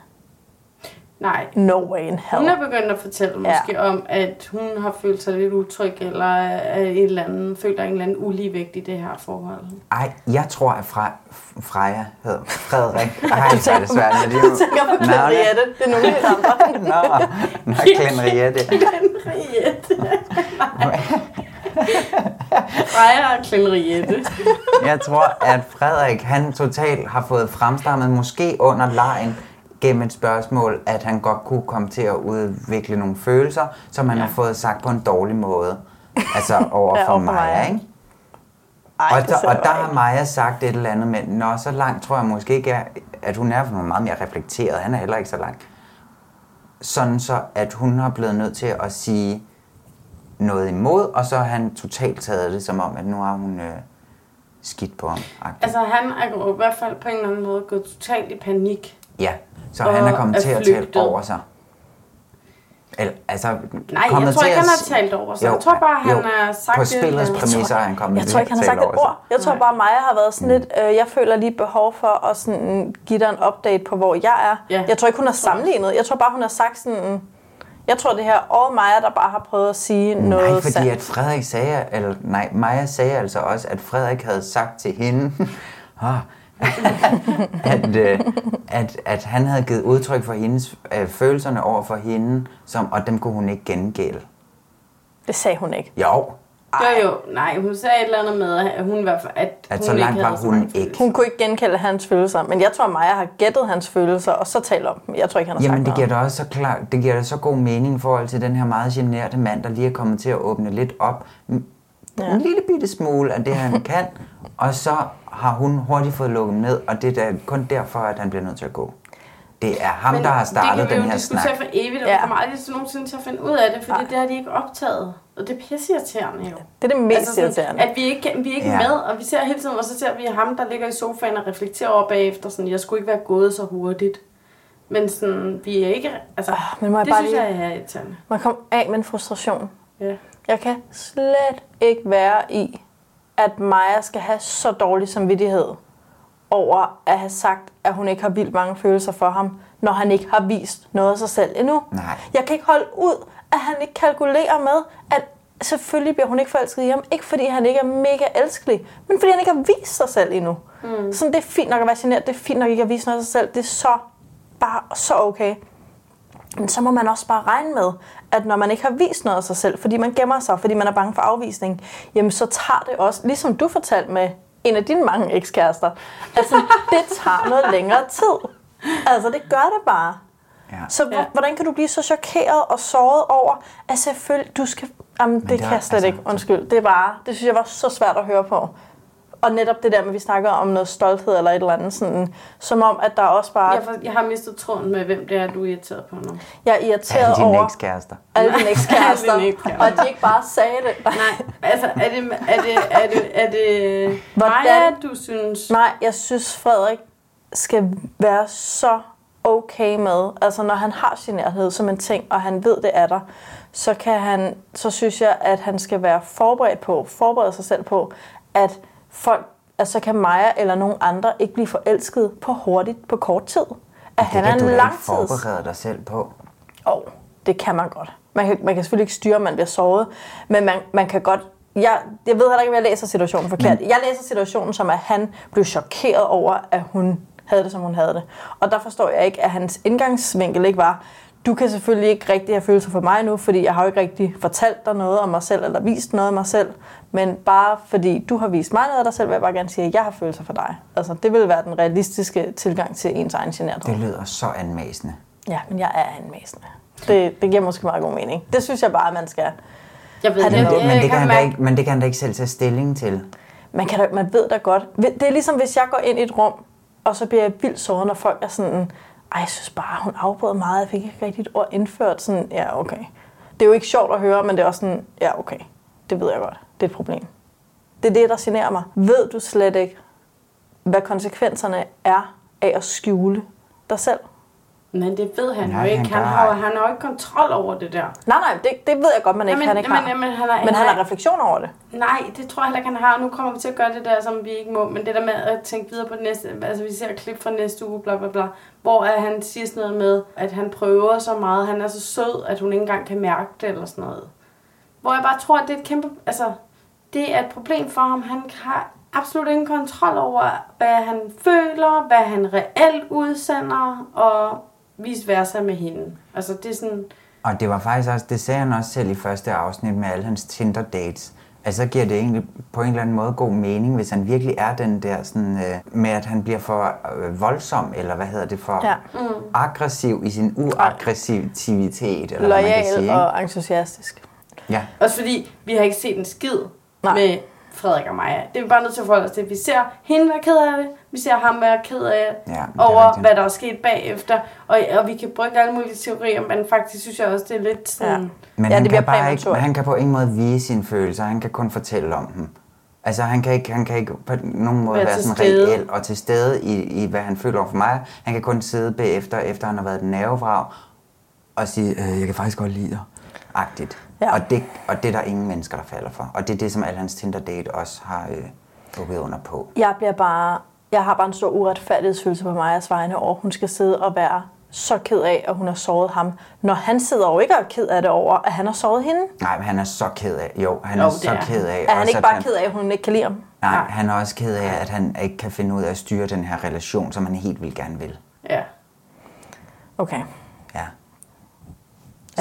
Nej. No way in hell. Hun er begyndt at fortælle Ja. måske om, at hun har følt sig lidt utryg, eller er et eller andet, føler en eller anden uligevægt i det her forhold. Ej, jeg tror, at Fra, Freja hedder Frederik. Ej, det er det svært med det. Du tænker på Henriette. Det er nogle helt andre. Nå, nå. Henriette. Freja og Henriette. Jeg tror, at Frederik, han totalt har fået fremstammet, måske under lejen, gennem et spørgsmål, at han godt kunne komme til at udvikle nogle følelser, som han ja. har fået sagt på en dårlig måde. Altså over Ja, for for Maja, ikke? Ej, og, der, og der har Maja sagt et eller andet, men nå, så langt tror jeg måske ikke, er, at hun er for meget mere reflekteret. Han er heller ikke så langt. Sådan så, at hun har blevet nødt til at sige noget imod, og så har han totalt taget det som om, at nu har hun øh, skidt på ham. Altså, han er jo i hvert fald på en eller anden måde gået totalt i panik. Ja, så Og han er kommet er til at flygtet. over sig. Eller, altså, Nej, jeg tror ikke, at han har talt over sig. Jeg tror bare, han jo, har sagt På det, spillets præmisser er han kommet Jeg tror ikke, han har sagt et tale ord. Jeg tror bare, Maja har været sådan lidt, øh, jeg føler lige behov for at sådan, give dig en update på, hvor jeg er. Ja. Jeg tror ikke, hun har sammenlignet. Jeg tror bare, hun har sagt sådan, jeg tror det her, og Maja, der bare har prøvet at sige noget Nej, fordi sandt. at Frederik sagde, eller nej, Maja sagde altså også, at Frederik havde sagt til hende, ah, at, øh, at, at han havde givet udtryk for hendes øh, følelserne over for hende, som, og dem kunne hun ikke gengælde. Det sagde hun ikke. Jo, Jo, jo. Nej, hun sagde et eller andet med, at hun i hvert fald... At, at hun så ikke langt var havde så hun ikke. Hun kunne ikke genkende hans følelser, men jeg tror, at Maja har gættet hans følelser, og så talt om dem. Jeg tror ikke, han har Jamen, sagt det giver noget. da også så klar, det giver da så god mening i forhold til den her meget generte mand, der lige er kommet til at åbne lidt op. En Ja. en lille bitte smule af det, han kan, og så har hun hurtigt fået lukket ham ned, og det er da kun derfor, at han bliver nødt til at gå. Det er ham, Men der har startet det kan den vi jo her diskutere snak. for evigt, og Ja. vi kommer aldrig til nogensinde til at finde ud af det, fordi det har de ikke optaget. Og det er pisseirriterende jo. Det er det mest Altså sådan, irriterende. At vi ikke, vi er ikke Ja. med, og vi ser hele tiden, og så ser vi ham, der ligger i sofaen og reflekterer over bagefter, sådan, jeg skulle ikke være gået så hurtigt. Men sådan, vi er ikke, altså, men må jeg det bare synes lige- jeg er irriterende. Man kom af med en frustration. Ja. Jeg kan slet ikke være i, at Maja skal have så dårlig samvittighed over at have sagt, at hun ikke har vildt mange følelser for ham, når han ikke har vist noget af sig selv endnu. Nej. Jeg kan ikke holde ud, at han ikke kalkulerer med, at selvfølgelig bliver hun ikke forelsket i ham. Ikke fordi han ikke er mega elskelig, men fordi han ikke har vist sig selv endnu. Mm. Sådan, det er fint nok at være generet, det er fint nok ikke at vise noget af sig selv. Det er så bare så okay. Men så må man også bare regne med, at når man ikke har vist noget af sig selv, fordi man gemmer sig, fordi man er bange for afvisning, jamen så tager det også, ligesom du fortalte med en af dine mange ekskærester, altså det tager noget længere tid. Altså det gør det bare. Ja. Så ja. hvordan kan du blive så chokeret og såret over, at selvfølgelig, du skal... Jamen, det, det kan jeg slet altså- ikke. Undskyld. Det er bare... Det synes jeg var så svært at høre på. Og netop det der med, at vi snakker om noget stolthed eller et eller andet, sådan, som om, at der også bare... Jeg, for, jeg har mistet tråden med, hvem det er, du er irriteret på nu. Jeg er irriteret Alle over ekskærester. alle dine ekskærester, Alle dine ekskærester. og de ikke bare sagde det. Nej, altså, er det, er det, er det, er det Hvordan- Maja, du synes? Nej, jeg synes, Frederik skal være så okay med, altså når han har sin nærhed som en ting, og han ved, det er der, så, kan han, så synes jeg, at han skal være forberedt på, forberede sig selv på, at folk, altså så kan Maja eller nogen andre ikke blive forelsket på hurtigt, på kort tid. At han det er kan en du da ikke langtids... forberede dig selv på. Og det kan man godt. Man kan, man kan selvfølgelig ikke styre, om man bliver såret, men man, man kan godt... Jeg, jeg ved heller ikke, om jeg læser situationen forkert. Men... Jeg læser situationen som, at han blev chokeret over, at hun havde det, som hun havde det. Og der forstår jeg ikke, at hans indgangsvinkel ikke var, du kan selvfølgelig ikke rigtig have følelser for mig nu, fordi jeg har jo ikke rigtig fortalt dig noget om mig selv, eller vist noget om mig selv. Men bare fordi du har vist mig noget af dig selv, vil jeg bare gerne sige, at jeg har følelser for dig. Altså, det vil være den realistiske tilgang til ens egen generthed. Det lyder så anmæsende. Ja, men jeg er anmæsende. Det, det giver måske meget god mening. Det synes jeg bare, man skal. Jeg ved Har det det, Men det, kan han da ikke, men det kan han da ikke selv tage stilling til. Man, kan da, man ved da godt. Det er ligesom, hvis jeg går ind i et rum, og så bliver jeg vildt såret, når folk er sådan, ej, jeg synes bare, hun afbrød meget, jeg fik ikke rigtig et ord indført. Sådan, ja, okay. Det er jo ikke sjovt at høre, men det er også sådan, ja, okay. Det ved jeg godt. Det er et problem. Det er det, der generer mig. Ved du slet ikke, hvad konsekvenserne er af at skjule dig selv? Men det ved han Nej, jo ikke. han Han, har, han har jo ikke kontrol over det der. Nej, nej, det, det ved jeg godt, man ikke, Jamen, han ikke jamen, har. jamen, han har- men han han har refleksion over det. Nej, det tror jeg heller ikke, han har. Nu kommer vi til at gøre det der, som vi ikke må. Men det der med at tænke videre på det næste... Altså, vi ser et klip fra næste uge, bla bla bla. Hvor at han siger sådan noget med, at han prøver så meget. Han er så sød, at hun ikke engang kan mærke det, eller sådan noget. Hvor jeg bare tror, at det er et kæmpe... Altså, det er et problem for ham. Han har absolut ingen kontrol over, hvad han føler, hvad han reelt udsender, og vice versa med hende. Altså, det er sådan... Og det var faktisk også, det sagde han også selv i første afsnit med alle hans Tinder-dates. Altså så giver det egentlig på en eller anden måde god mening, hvis han virkelig er den der sådan, øh, med, at han bliver for øh, voldsom, eller hvad hedder det, for Ja. mm. aggressiv i sin uaggressivitet, eller hvad man kan Loyal sige. ikke? og entusiastisk. Ja. Også fordi, vi har ikke set en skid Nej. Med Frederik og Maja. Det er vi bare nødt til at forholde os til. Vi ser hende være ked af det. Vi ser ham være ked af Ja, er over, hvad der er sket bagefter. Og, og vi kan bruge alle mulige teorier, men faktisk synes jeg også, det er lidt sådan... Ja. Men Ja, han, det kan bliver bare ikke, han kan på ingen måde vise sine følelser, han kan kun fortælle om dem. Altså han kan ikke, han kan ikke på nogen måde Være være, sådan stede. reel og til stede i, i, hvad han føler over for mig. Han kan kun sidde bagefter, efter han har været et nervevrag, og sige, øh, jeg kan faktisk godt lide dig. Agtigt. Ja. Og, det, og det er der ingen mennesker, der falder for. Og det er det, som alle hans Tinder-date også har øh, bukket under på. Jeg bliver bare... Jeg har bare en stor uretfærdighedsfølelse på mig at vegne over, hun skal sidde og være så ked af, at hun har såret ham. Når han sidder jo ikke og er ked af det over, at han har såret hende. Nej, men han er så ked af. Jo, han Jo, er så er ked af. Er han også, ikke bare ked af, at hun ikke kan lide ham? Nej, han er også ked af, at han ikke kan finde ud af at styre den her relation, som han helt vildt gerne vil. Ja. Okay. Ja.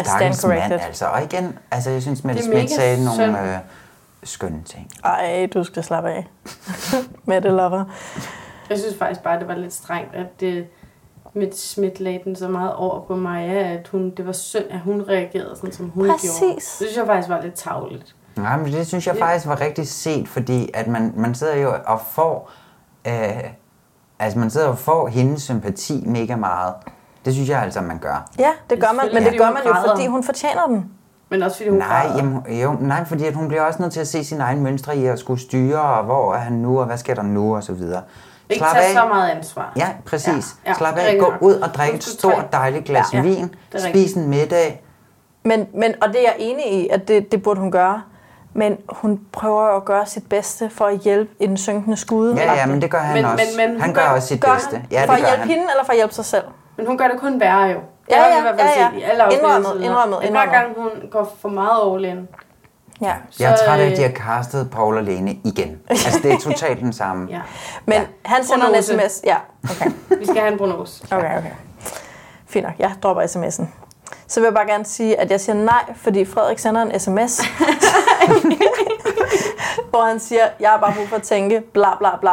Stakkels mand, altså. Og igen, altså, jeg synes, Mette mega sagde nogle øh, skønne ting. Ej, du skal slappe af. Med det lover. Jeg synes faktisk bare, det var lidt strengt, at det, med Schmidt lagde den så meget over på Maja, at hun, det var synd, at hun reagerede sådan, som hun Præcis. gjorde. Det synes jeg faktisk var lidt tavligt. Nej, men det synes jeg Det- faktisk var rigtig set, fordi at man, man sidder jo og får, øh, altså man sidder og får hendes sympati mega meget. Det synes jeg altså, man gør. Ja, det gør man, men det gør man jo, fordi hun fortjener den. Men også fordi hun Nej, græder. jamen, jo, nej, fordi at hun bliver også nødt til at se sine egne mønstre i at skulle styre, og hvor er han nu, og hvad sker der nu, og så videre. Ikke Slap tage af. så meget ansvar. Ja, præcis. Ja, Ja, ja, ja, Slap af, gå nok. ud og drikke et stort, dejligt glas Ja, ja, vin, er spis en middag. Men, men, og det er jeg enig i, at det, det burde hun gøre. Men hun prøver at gøre sit bedste for at hjælpe i den synkende skude. Ja, ja, men det gør han Men- også. men- men han gør gør- også sit gør bedste. han? Ja, for det at gør hjælpe han. hende, eller for at hjælpe sig selv? Men hun gør det kun værre jo. Det Ja, ja, ja, ja. i alle Indrømmet, indrømmet, At Hver indrømmet. gang hun går for meget all in. Ja. Jeg er træt af, øh, at de har castet Paul og Lene igen. Altså, det er totalt den samme. Ja. Men ja. han sender en Prognose. sms. Ja, okay. Vi skal have en prognose. Okay, okay. Fint nok, jeg dropper sms'en. Så vil jeg bare gerne sige, at jeg siger nej, fordi Frederik sender en sms, hvor han siger, jeg har bare brug for at tænke, bla bla bla.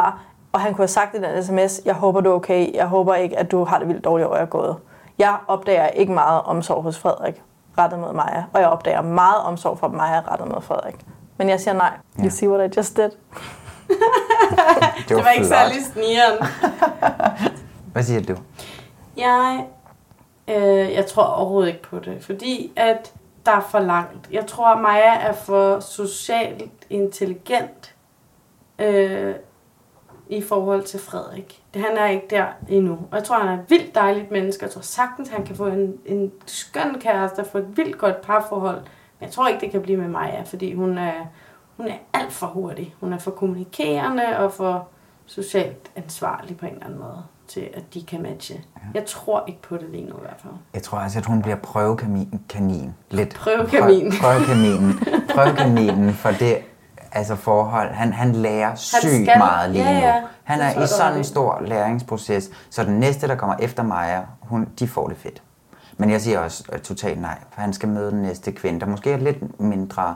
Og han kunne have sagt i den sms, jeg håber du er okay, jeg håber ikke, at du har det vildt dårligt over, jeg er gået. Jeg opdager ikke meget omsorg hos Frederik rettet mod Maja, og jeg opdager meget omsorg fra Maja rettet mod Frederik. Men jeg siger nej. You see what I just did? Det var, Det var ikke flot. særlig snigeren. Hvad siger du? Jeg, øh, jeg tror overhovedet ikke på det, fordi at der er for langt. Jeg tror, at Maja er for socialt intelligent øh, i forhold til Frederik. Det, han er ikke der endnu. Og jeg tror, han er et vildt dejligt menneske. Jeg tror sagtens, han kan få en, en skøn kæreste og få et vildt godt parforhold. Men jeg tror ikke, det kan blive med Maja, fordi hun er, hun er alt for hurtig. Hun er for kommunikerende og for socialt ansvarlig på en eller anden måde til, at de kan matche. Jeg tror ikke på det lige nu i hvert fald. Jeg tror altså, at hun bliver prøvekanin. Kanin. Lidt. Prøvekanin. Prøv, prøvekaninen. Prøvekaninen for det altså forhold. Han, han lærer sygt meget lige ja, nu. ja. Han Det er i sådan en stor læringsproces, så den næste, der kommer efter Maja, hun, de får det fedt. Men jeg siger også uh, totalt nej, for han skal møde den næste kvinde, der måske er lidt mindre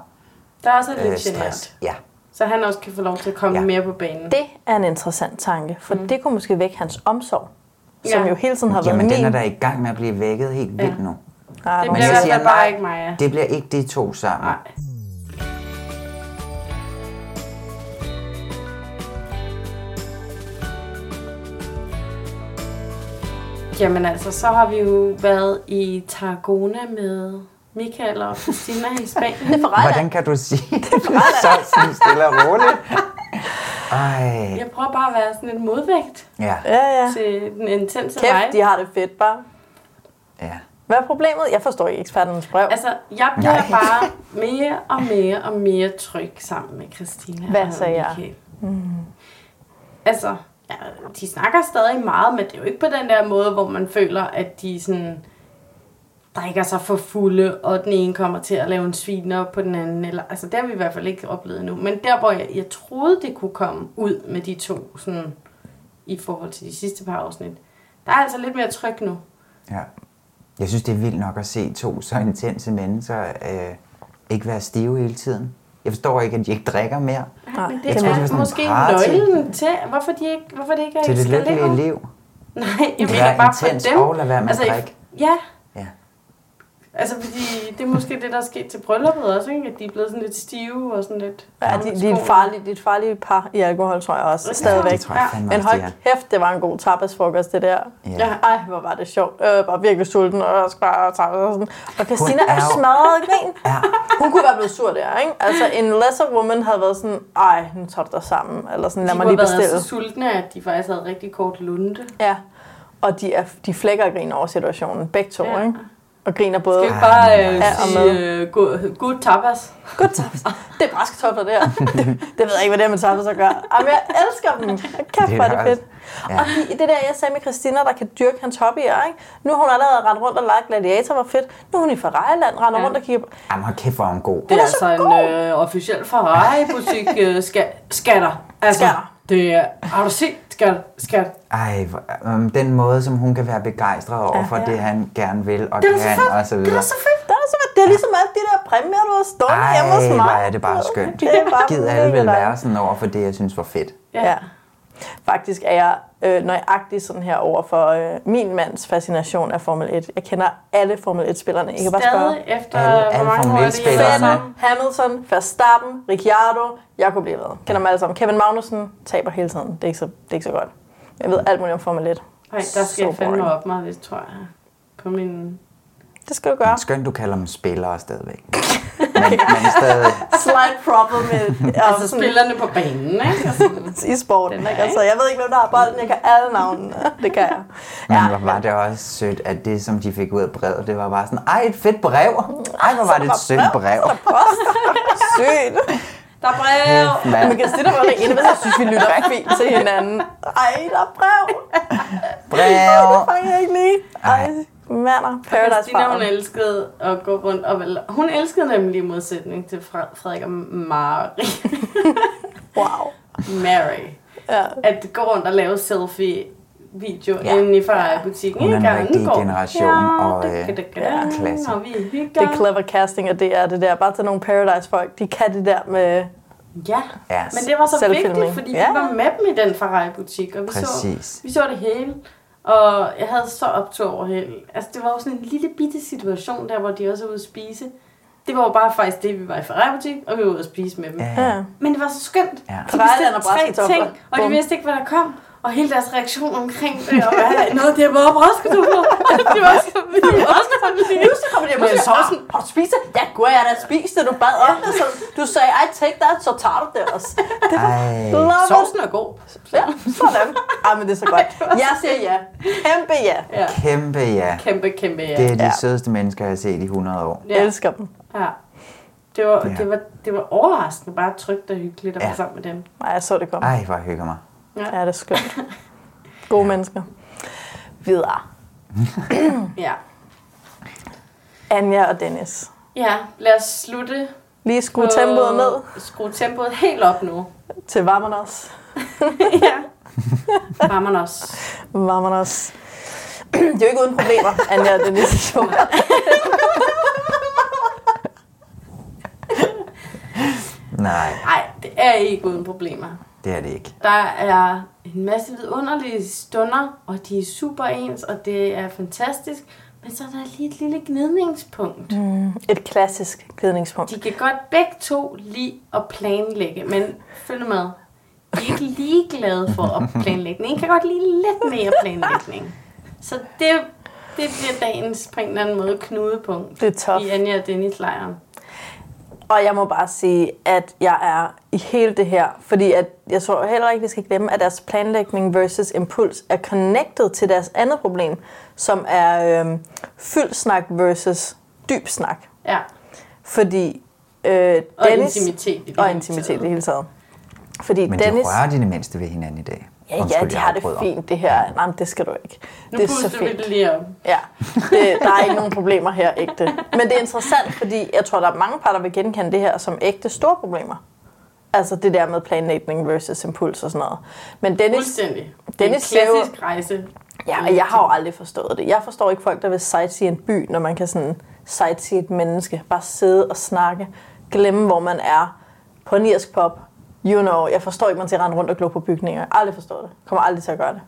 Der er også lidt øh, stress. Ja. Så han også kan få lov til at komme ja. mere på banen. Det er en interessant tanke, for mm. det kunne måske vække hans omsorg, som Ja. jo hele tiden har Jamen, været den er da i gang med at blive vækket helt vildt Ja. nu. Ah, Det Men bliver i jeg siger bare nej. ikke Maja. Det bliver ikke de to sammen. Nej. Jamen altså, så har vi jo været i Tarragona med Michael og Christina i Spanien. Er Hvordan kan du sige det så sådan stille og roligt? Ej. Jeg prøver bare at være sådan en modvægt Ja. Ja, ja. til den intense Kæft, vej. de har det fedt bare. Ja. Hvad er problemet? Jeg forstår ikke eksperternes brev. Altså, jeg bliver Nej. bare mere og mere og mere tryg sammen med Christina Hvad og sagde jeg? Michael. Mm. Altså, ja, de snakker stadig meget, men det er jo ikke på den der måde, hvor man føler, at de sådan drikker sig for fulde, og den ene kommer til at lave en sviner på den anden. Eller, altså, det har vi i hvert fald ikke oplevet nu. Men der, hvor jeg, jeg troede, det kunne komme ud med de to, sådan, i forhold til de sidste par afsnit, der er altså lidt mere tryk nu. ja. Jeg synes, det er vildt nok at se to så intense mennesker øh, ikke være stive hele tiden. Jeg forstår ikke, at de ikke drikker mere. Nej, men det Jeg det var er sådan en måske nøglen til, hvorfor, de ikke, hvorfor det ikke er Til det lykkelige liv. Nej, jeg mener bare for dem. og lade være med at i- drikke. Ja. Ja. Altså, fordi det er måske det, der er sket til brylluppet også, ikke? At de er blevet sådan lidt stive og sådan lidt... Ja, de, de, er et farligt, de er et farligt par i alkohol, tror jeg også. Ja, Stadigvæk. tror jeg fandme Men hold de kæft, det var en god tapasfrokost, det der. Ja. Ej, hvor var det sjovt. Jeg var virkelig sulten, og jeg skal bare tapas og sådan. Og Christina er er jo- smadret af grin. Ja. Hun kunne være blevet sur der, ikke? Altså, en lesser woman havde været sådan, ej, nu tager du dig sammen. Eller sådan, lad de mig lige have været bestille. så sultne, at de faktisk havde rigtig kort lunte. Ja. Og de, er, de flækker og griner over situationen. Begge to, Ja. ikke? Og griner både. Skal vi bare øh, sige øh, good, good tapas? Good tapas. Det er braskartofler der. det, det ved jeg ikke, hvad det er med tapas at gøre. Jamen, jeg elsker dem. Kæft, hvor er det fedt. Ja. Og de, det der, jeg sagde med Christina, der kan dyrke hans hobbyer, ikke? Nu har hun allerede rendt rundt og lagt gladiator, var fedt. Nu er hun i Ferrari-land, render ja. rundt og kigger på... Jamen, hold kæft, hvor er hun god. Det er altså en øh, officiel Ferrari-butik. Øh, ska, skatter. Altså, Skatter. Det er, har du set skat, skat? Ej, øhm, den måde, som hun kan være begejstret over for Ja. det, han gerne vil og Det kan, fedt. og så Det er videre. så fedt. Det er, så fedt. det er ligesom alle de der præmier, du har stået hjemme hos Ej, mig. hvor er det bare skønt. Det er bare Gid alle vil være sådan over for det, jeg synes var fedt. Ja. ja. Faktisk er jeg øh, nøjagtig sådan her over for øh, min mands fascination af Formel 1. Jeg kender alle Formel 1-spillerne. I kan bare spørge. Stadig efter, Alle- hvor mange Formel år er det? 1-spillerne. Vettel, Hamilton, Verstappen, Ricciardo, jeg kunne blive ved. Kender dem alle sammen. Kevin Magnussen taber hele tiden. Det er ikke så, det er ikke så godt. Jeg ved alt muligt om Formel 1. Ej, der skal jeg Så fandme boring. op mig, det tror jeg. På min... Det skal du gøre. Skønt, du kalder dem spillere stadigvæk. men, men stadig... Slight problem med Altså spillerne på banen, ikke? Altså, i sporten. Ikke? Altså, jeg ved ikke, hvem der har bolden. Jeg kan alle navnene. Det kan jeg. Men hvor var det også sødt, at det, som de fik ud af brevet, det var bare sådan, ej, et fedt brev. Ej, hvor var det et sødt brev. Sygt. Der er brev. Mand. Men Christina var ikke inde, hvis jeg synes, vi lytter fint til hinanden. Ej, der er brev. Brev. Det fanger jeg ikke lige. Ej, mander. Paradise Christina, hun Farm. elskede at gå rundt og vel, Hun elskede nemlig i modsætning til Fre- Frederik og Mari. Wow. Mary. Ja. At gå rundt og lave selfie video Ja. ja. inde i Ferrari-butikken. Hun er en Gangen rigtig går. generation, og, det, øh, det, det, ja, klasse. Og vi hygger. Det er clever casting, og det er det der. Bare til nogle Paradise-folk. De kan det der med... Ja, Ja, men det var så vigtigt, fordi Ja. vi var med dem i den Ferrari-butik, og vi så, vi så det hele. Og jeg havde så optur over hele. Altså, det var jo sådan en lille bitte situation der, hvor de også var ude at spise. Det var jo bare faktisk det, vi var i Ferrari-butik, og vi var ude at spise med dem. Ja. Men det var så skønt. Ja. De bestilte tre ting, og de vidste ikke, hvad der kom. Og hele deres reaktion omkring det, og hvad, noget, det var braskartofler. det var så vildt. Nu så kommer de hjem og siger, sovsen, spist det? Ja, gud, jeg har da spist det. Du bad om det, så du sagde, I take that, så tager du det også. Det var. Sovsen er god. Ja, sådan. Ej, men det er så godt. Jeg siger ja. Kæmpe ja. Ja. Kæmpe ja. Kæmpe, kæmpe ja. Det er de Ja. sødeste mennesker, jeg har set i 100 år. Jeg elsker dem. Ja. Det var, Ja. det, var, det var overraskende bare trygt og hyggeligt at Ja. være sammen med dem. Nej, jeg så det komme. Ej, hvor jeg hygger mig. Ja, det er skønt. Gode mennesker. Videre. Ja. Anja og Dennis. Ja, lad os slutte. Lige skrue på- tempoet ned Skrue tempoet helt op nu. til Vamanos. ja. Rammer os. Vamanos. Det er jo ikke uden problemer, Anja og Dennis. Nej, Nej, det er ikke uden problemer. Det er det ikke. Der er en masse vidunderlige stunder, og de er super ens, og det er fantastisk. Men så er der lige et lille gnidningspunkt. Mm, Et klassisk glidningspunkt. De kan godt begge to lide at planlægge, men følg med. De er ikke lige glade for at planlægge. Den ene kan godt lide lidt mere planlægning. Så det, det bliver dagens på en eller anden måde knudepunkt Det er tough. i Anja og Dennis lejren. Og jeg må bare sige, at jeg er i hele det her, fordi at jeg tror heller ikke, vi skal glemme, at deres planlægning versus impuls er connected til deres andet problem, som er øhm, fyldt snak versus dyb snak. Ja. Fordi øh, Og Dennis... intimitet i det Og hele intimitet i det hele taget. Fordi Men Dennis... de rører de det mindste ved hinanden i dag. Ja, ja, de har det fint, det her. Nej, men det skal du ikke. Nu det er så puster vi fint. det lige op. Ja, det, der er ikke nogen problemer her, ægte. Men det er interessant, fordi jeg tror, der er mange par, der vil genkende det her som ægte store problemer. Altså det der med planlægning versus impuls og sådan noget. Men Dennis, Fuldstændig. Dennis det er en klassisk rejse. ja, og jeg har jo aldrig forstået det. Jeg forstår ikke folk, der vil sightsee en by, når man kan sådan sightsee et menneske. Bare sidde og snakke. Glemme, hvor man er. På en irsk pop. You know. Jeg forstår ikke, man skal rende rundt og glo på bygninger. Jeg har aldrig forstået det. Kommer aldrig til at gøre det.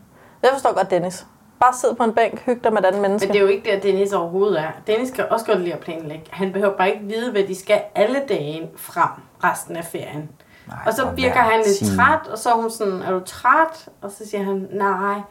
Jeg forstår godt Dennis. Bare sidde på en bænk, hygge dig med et andet menneske. Men det er jo ikke der, Dennis overhovedet er. Dennis kan også godt lide at planlægge. Han behøver bare ikke vide, hvad de skal alle dage frem resten af ferien. Nej, og så virker han lidt time. træt, og så er hun sådan, er du træt? Og så siger han, nej.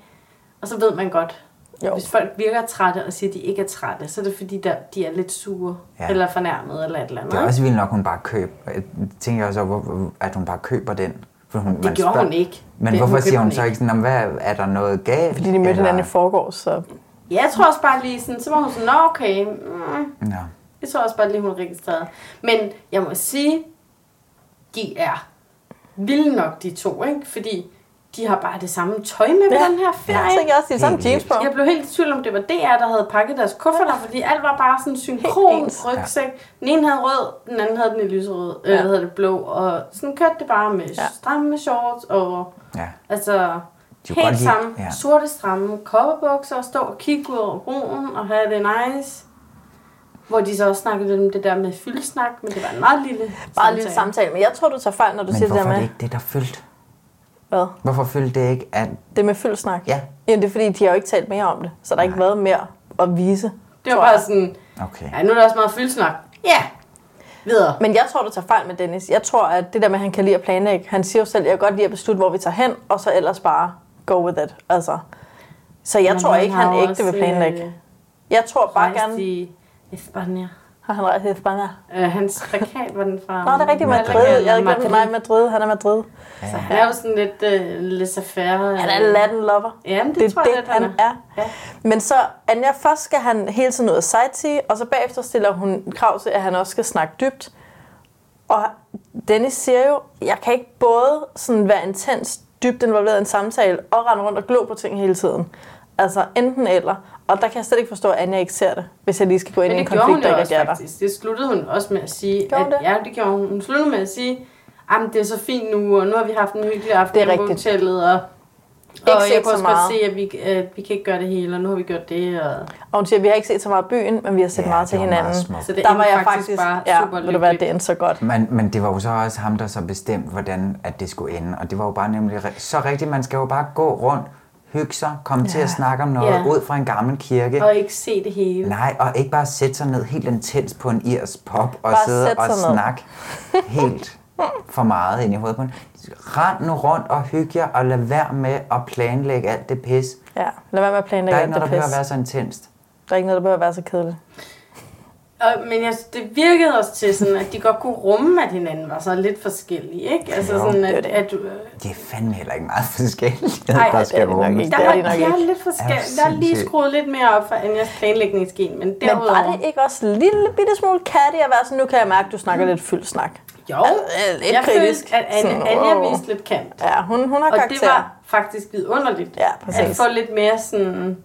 Og så ved man godt, Jo. hvis folk virker trætte og siger, at de ikke er trætte, så er det fordi, der, de er lidt sure, Ja. eller fornærmede, eller et eller andet. Det er også vildt nok, hun bare køber. Jeg tænker også, hvor- at hun bare køber den. For hun, Det gjorde hun ikke. Men Det- hvorfor hun siger hun den så ikke. sådan, om, hvad, er der noget galt? Fordi de mødte eller- hinanden i forgårs, så Ja, jeg tror også bare lige sådan, så var hun sådan, nå okay, mm, Ja. jeg tror også bare lige, hun er registreret. Men jeg må sige, de er vilde nok, de to, ikke? Fordi de har bare det samme tøj med ja. Ja. på den her ferie. Jeg tænker også, de har samme jeans på. Jeg blev helt i tvivl om, det var DR, der havde pakket deres kufferter, fordi alt var bare sådan synkron rygsæk. Den ene havde rød, den anden havde den i lyserød, ja. eller hedder det blå, og sådan kørte det bare med ja. stramme shorts, og Ja. altså De helt samme, ja. sorte stramme kopperbukser, og stå og kigge ud over broen, og have det nice. Hvor de så også snakkede lidt om det der med fyldsnak, men det var en meget lille Bare en lille samtale. Men jeg tror, du tager fejl, når du Men siger det der hvorfor er med... det ikke det, der fyldte? Hvad? Hvorfor fyldte det ikke, at... Det med fyldsnak? Ja. Jamen, det er fordi, de har jo ikke talt mere om det. Så der har ikke været mere at vise. Det var bare jeg. sådan, Okay. ja, nu er der også meget fyldsnak. Ja, videre. Men jeg tror, du tager fejl med Dennis. Jeg tror, at det der med, at han kan lide at planlægge. Han siger jo selv, jeg kan godt lide at beslutte, hvor vi tager hen, og så ellers bare go with it. Altså. Så jeg Men tror han ikke, han ægte vil planlægge. øh, Jeg tror bare gerne... i Espanja. Har han rejst i Espanja? Øh, hans plakat var den fra... Nå, det er rigtigt Madrid. Jeg havde glemt, nej, Madrid. Han er Madrid. Så han er jo sådan lidt uh, laissez-faire. Han er Latin lover. Ja, det, Det tror jeg det, han han er. er. Men så, Anja, først skal han hele tiden ud at sightsee, og så bagefter stiller hun krav til, at han også skal snakke dybt. Og Dennis siger jo, jeg kan ikke både sådan være intens, dybt involveret i en samtale, og rende rundt og glo på ting hele tiden. Altså enten eller. Og der kan jeg slet ikke forstå, at Anja ikke ser det, hvis jeg lige skal gå ind i en det gjorde hun konflikt, der ikke også er der. faktisk. Det sluttede hun også med at sige. Gjorde at, det? Ja, det gjorde hun. Hun sluttede med at sige, at det er så fint nu, og nu har vi haft en hyggelig aften Det er på rigtigt. hotellet, og, Ikke og set jeg kunne så også godt meget. se, at vi, at vi kan ikke gøre det hele, og nu har vi gjort det. Og... Og hun siger, at vi har ikke set så meget byen, men vi har set Ja, meget til meget hinanden. smukt. Så det der var jeg faktisk bare ja, super hvad, lykkeligt. det endte så godt. Men, men det var jo så også ham, der så bestemte, hvordan at det skulle ende. Og det var jo bare nemlig så rigtigt. Man skal jo bare gå rundt, hygge sig, komme ja. til at snakke om noget Ja. ud fra en gammel kirke. og ikke se det hele. Nej, og ikke bare sætte sig ned helt intens på en irs pop og Bare sidde og snakke helt for meget ind i hovedet på en. Rend nu rundt og hygge jer, og lad være med at planlægge alt det pis. Ja, lad være med at Der planlægge er alt ikke noget, det der behøver pis. at være så intenst. Der er ikke noget, der behøver at være så kedeligt. Og, men jeg, det virkede også til, sådan, at de godt kunne rumme, at hinanden var så lidt forskellige. Ikke? Altså Jo, sådan, det at, at, øh, Det er fandme heller ikke meget forskelligt, Ej, der skal er ikke. der, Det var, er de nok ikke. lidt forskellige. Er Der er lige skruet lidt mere op for Anjas planlægningsgen, men Men derudover... var det ikke også en lille bitte smule katty at være sådan, nu kan jeg mærke, at du snakker lidt fyldt snak? Jo, Altså, lidt jeg kritisk. følte, at Anja, Anja viste lidt kant. Ja, hun, hun har Og karakter. det var faktisk vidunderligt. Ja, At præcis. få lidt mere sådan...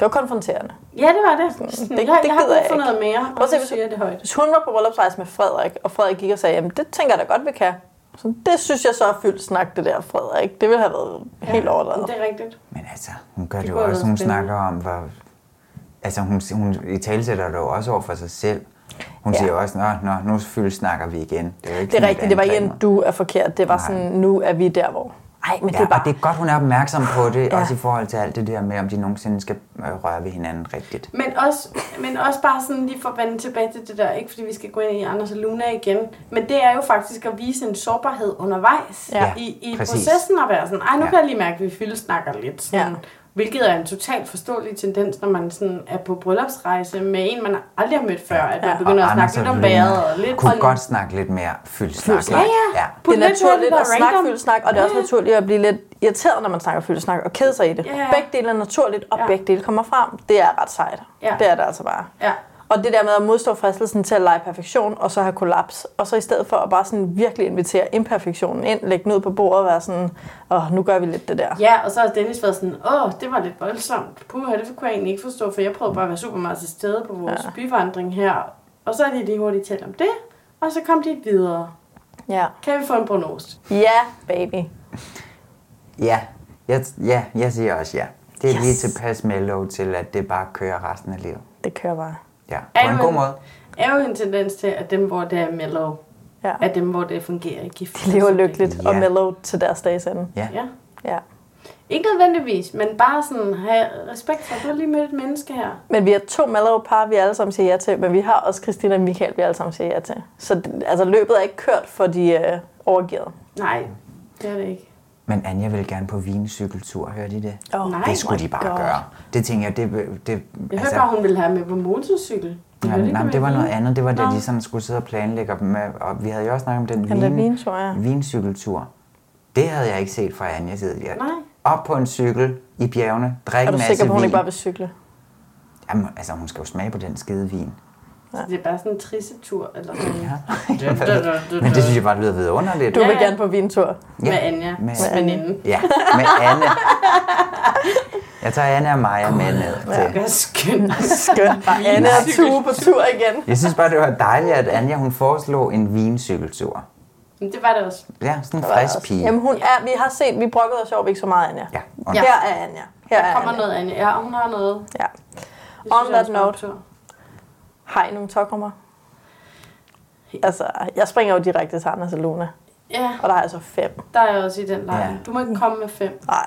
Det var konfronterende. Ja, det var det. Sådan, det- jeg, jeg det har gider brug jeg for noget mere, Prøv og at se, hvis- siger jeg det højt. Hvis hun var på bryllupsrejse med Frederik, og Frederik gik og sagde, jamen det tænker jeg da godt, vi kan. Så det synes jeg så er fyldt snak, det der, Frederik. Det ville have været helt overdrevet. Det er rigtigt. Men altså, hun gør det, Det det jo også. Hun spændende. snakker om, hvor... Altså, hun, hun i talsætter det jo også over for sig selv. Hun Ja. ja. siger jo også, nå, nå, nu fyldt snakker vi igen. Det er ikke Det er rigtigt, det var ikke en angreb. du er forkert. Det var Nej. sådan, nu er vi der, hvor... Ej, men det Ja, er bare... og det er godt, hun er opmærksom på det, Ja. også i forhold til alt det der med, om de nogensinde skal øh, røre ved hinanden rigtigt. Men også, men også bare sådan lige for at vende tilbage til det der, ikke fordi vi skal gå ind i Anders og Luna igen, men det er jo faktisk at vise en sårbarhed undervejs Ja, i, i præcis. processen at være sådan, ej nu Ja. kan jeg lige mærke, at vi fyldesnakker lidt. Sådan, Ja. Hvilket er en totalt forståelig tendens, når man sådan er på bryllupsrejse med en, man aldrig har mødt før, at man Ja. begynder at snakke lidt om vejret og lidt kunne sådan, godt snakke lidt mere fyldt snak. Fyldt snak. Ja, ja. ja. Det er naturligt at snakke random. fyldt snak, og det er også naturligt at blive lidt irriteret, når man snakker fyldt snak, og kede sig i det. Ja, ja. Begge dele er naturligt, og Ja. begge dele kommer frem. Det er ret sejt. Ja. Det er det altså bare. Ja. Og det der med at modstå fristelsen til at lege perfektion, og så have kollaps, og så i stedet for at bare sådan virkelig invitere imperfektionen ind, lægge den ud på bordet og være sådan, åh, nu gør vi lidt det der. Ja, og så har Dennis været sådan, åh, det var lidt voldsomt. Puh, det kunne jeg egentlig ikke forstå, for jeg prøvede bare at være super meget til stede på vores ja. byvandring her. Og så er de lige hurtigt talt om det, og så kom de videre. Ja, Kan vi få en prognose? ja baby. Ja, jeg, ja, jeg siger også ja. Det er Yes. lige tilpas mellow til, at det bare kører resten af livet. Det kører bare. Ja, Er på en jo god en- måde. er jo en tendens til, at dem, hvor det er mellow, Ja. er dem, hvor det fungerer i gift. De lever lykkeligt og Ja. mellow til deres dages ende. Ja. Ja. Ja. Ikke nødvendigvis, men bare sådan have respekt for, at du har lige mødt et menneske her. Men vi er to mellow par, vi alle sammen siger ja til, men vi har også Christina og Michael, vi alle sammen siger ja til. Så altså, løbet er ikke kørt for de øh, overgivet. Nej, det er det ikke. Men Anja vil gerne på vincykeltur, hørte I det? Oh, Nej, det skulle de bare God. gøre. Det tænker jeg, det... det Jeg hørte bare, hun ville have med på motorcykel. Ja, Ville nej, det var vin? noget andet. Det var da de sådan skulle sidde og planlægge. Med, og vi havde jo også snakket om den, Den vin, vintur, ja. vincykeltur. Det havde jeg ikke set fra Anjas side. Jeg, Nej. op på en cykel i bjergene, drikke Er en du masse sikker på, at hun vin. ikke bare vil cykle? Jamen, altså, hun skal jo smage på den skide vin. Så det er bare sådan en trissetur, eller sådan. Ja. Men det synes jeg bare lyder vidunderligt. Du vil gerne på vintur. Med Anja, med- veninde. Ja, med Anne. Jeg tager Anne og Maja med ned til. Det er skønt. Skønt. Bare Anne og Tue på tur igen. Jeg synes bare, det var dejligt, at Anja hun foreslog en vincykeltur. Men det var det også. Ja, sådan en frisk pige. Jamen hun er, vi har set, vi brokkede os over, vi ikke så meget Anja. Ja, og her er Anja. Her Der er kommer Anja. noget, Anja. Ja, hun har noget. Ja. Det On that note. tur. Har I nogle tokrummer? Altså, jeg springer jo direkte til Anders og Luna. Ja, Og der er altså fem. der er jeg også i den lejr. Ja. Du må ikke komme med fem. Nej.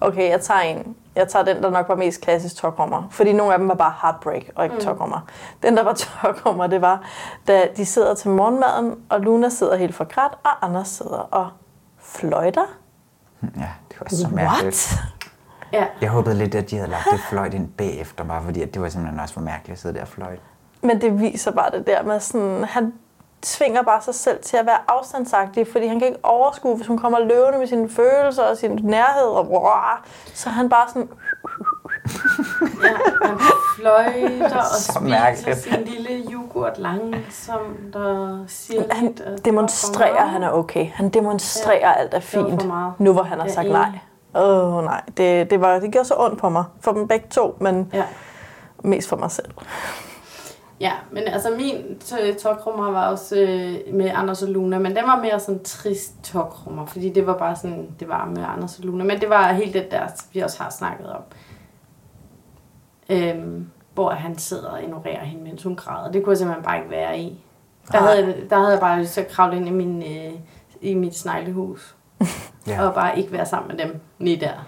Okay, jeg tager en. Jeg tager den, der nok var mest klassisk tokrummer. Fordi nogle af dem var bare heartbreak og ikke mm. tokrummer. Den, der var tokrummer, det var, da de sidder til morgenmaden, og Luna sidder helt forgrædt, og Anders sidder og fløjter. Ja, det var så mærkeligt. What? Ja. Jeg håbede lidt, at de havde lagt det fløjt ind bagefter, bare fordi at det var simpelthen også for mærkeligt at sidde der og fløjte. Men det viser bare det der med sådan, han tvinger bare sig selv til at være afstandsagtig, fordi han kan ikke overskue, hvis hun kommer løvende med sine følelser og sin nærhed, og brrr, så han bare sådan, Ja, han fløjter og Så spiser sin lille yoghurt langsomt og siger han lidt. og det demonstrerer, at han er okay. Han demonstrerer, Ja. alt er fint, nu hvor han har er sagt nej. Åh oh, nej, det, det, var, det gjorde så ondt på mig. For dem begge to, men Ja. mest for mig selv. Ja, men altså min tokrummer var også øh, med Anders og Luna, men den var mere sådan trist tokrummer, fordi det var bare sådan, det var med Anders og Luna, men det var helt det der, vi også har snakket om. Øhm, hvor han sidder og ignorerer hende, mens hun græder. Det kunne jeg simpelthen bare ikke være i. Der, Nej. havde, jeg- der havde jeg bare lyst til at kravle ind i, min, øh, i mit sneglehus. Ja. Og bare ikke være sammen med dem lige der.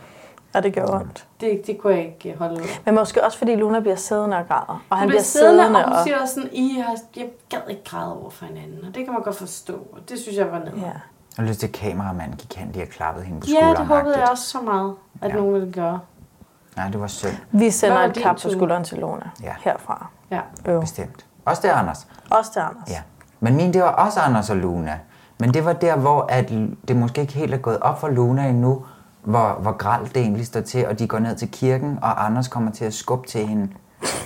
Og det gjorde ondt. Det, det kunne jeg ikke holde ud. Men måske også fordi Luna bliver siddende og græder. Og han bliver bliver siddende, og hun og... siger også sådan, I har, jeg gad ikke græde over for hinanden, og det kan man godt forstå, og det synes jeg var ned. Ja. Jeg har lyst til, at kameramanden gik hen lige og klappede hende på Ja, skulderen. det håbede jeg også så meget, at Ja. nogen ville gøre. Nej, det var synd. Vi sender et klap på skulderen til Luna Ja. herfra. Ja. Øv. Bestemt. Også det, Anders. Også til Anders. Ja. Men min, det var også Anders og Luna. Men det var der, hvor at det måske ikke helt er gået op for Luna endnu, hvor, hvor gralt det egentlig står til, og de går ned til kirken, og Anders kommer til at skubbe til hende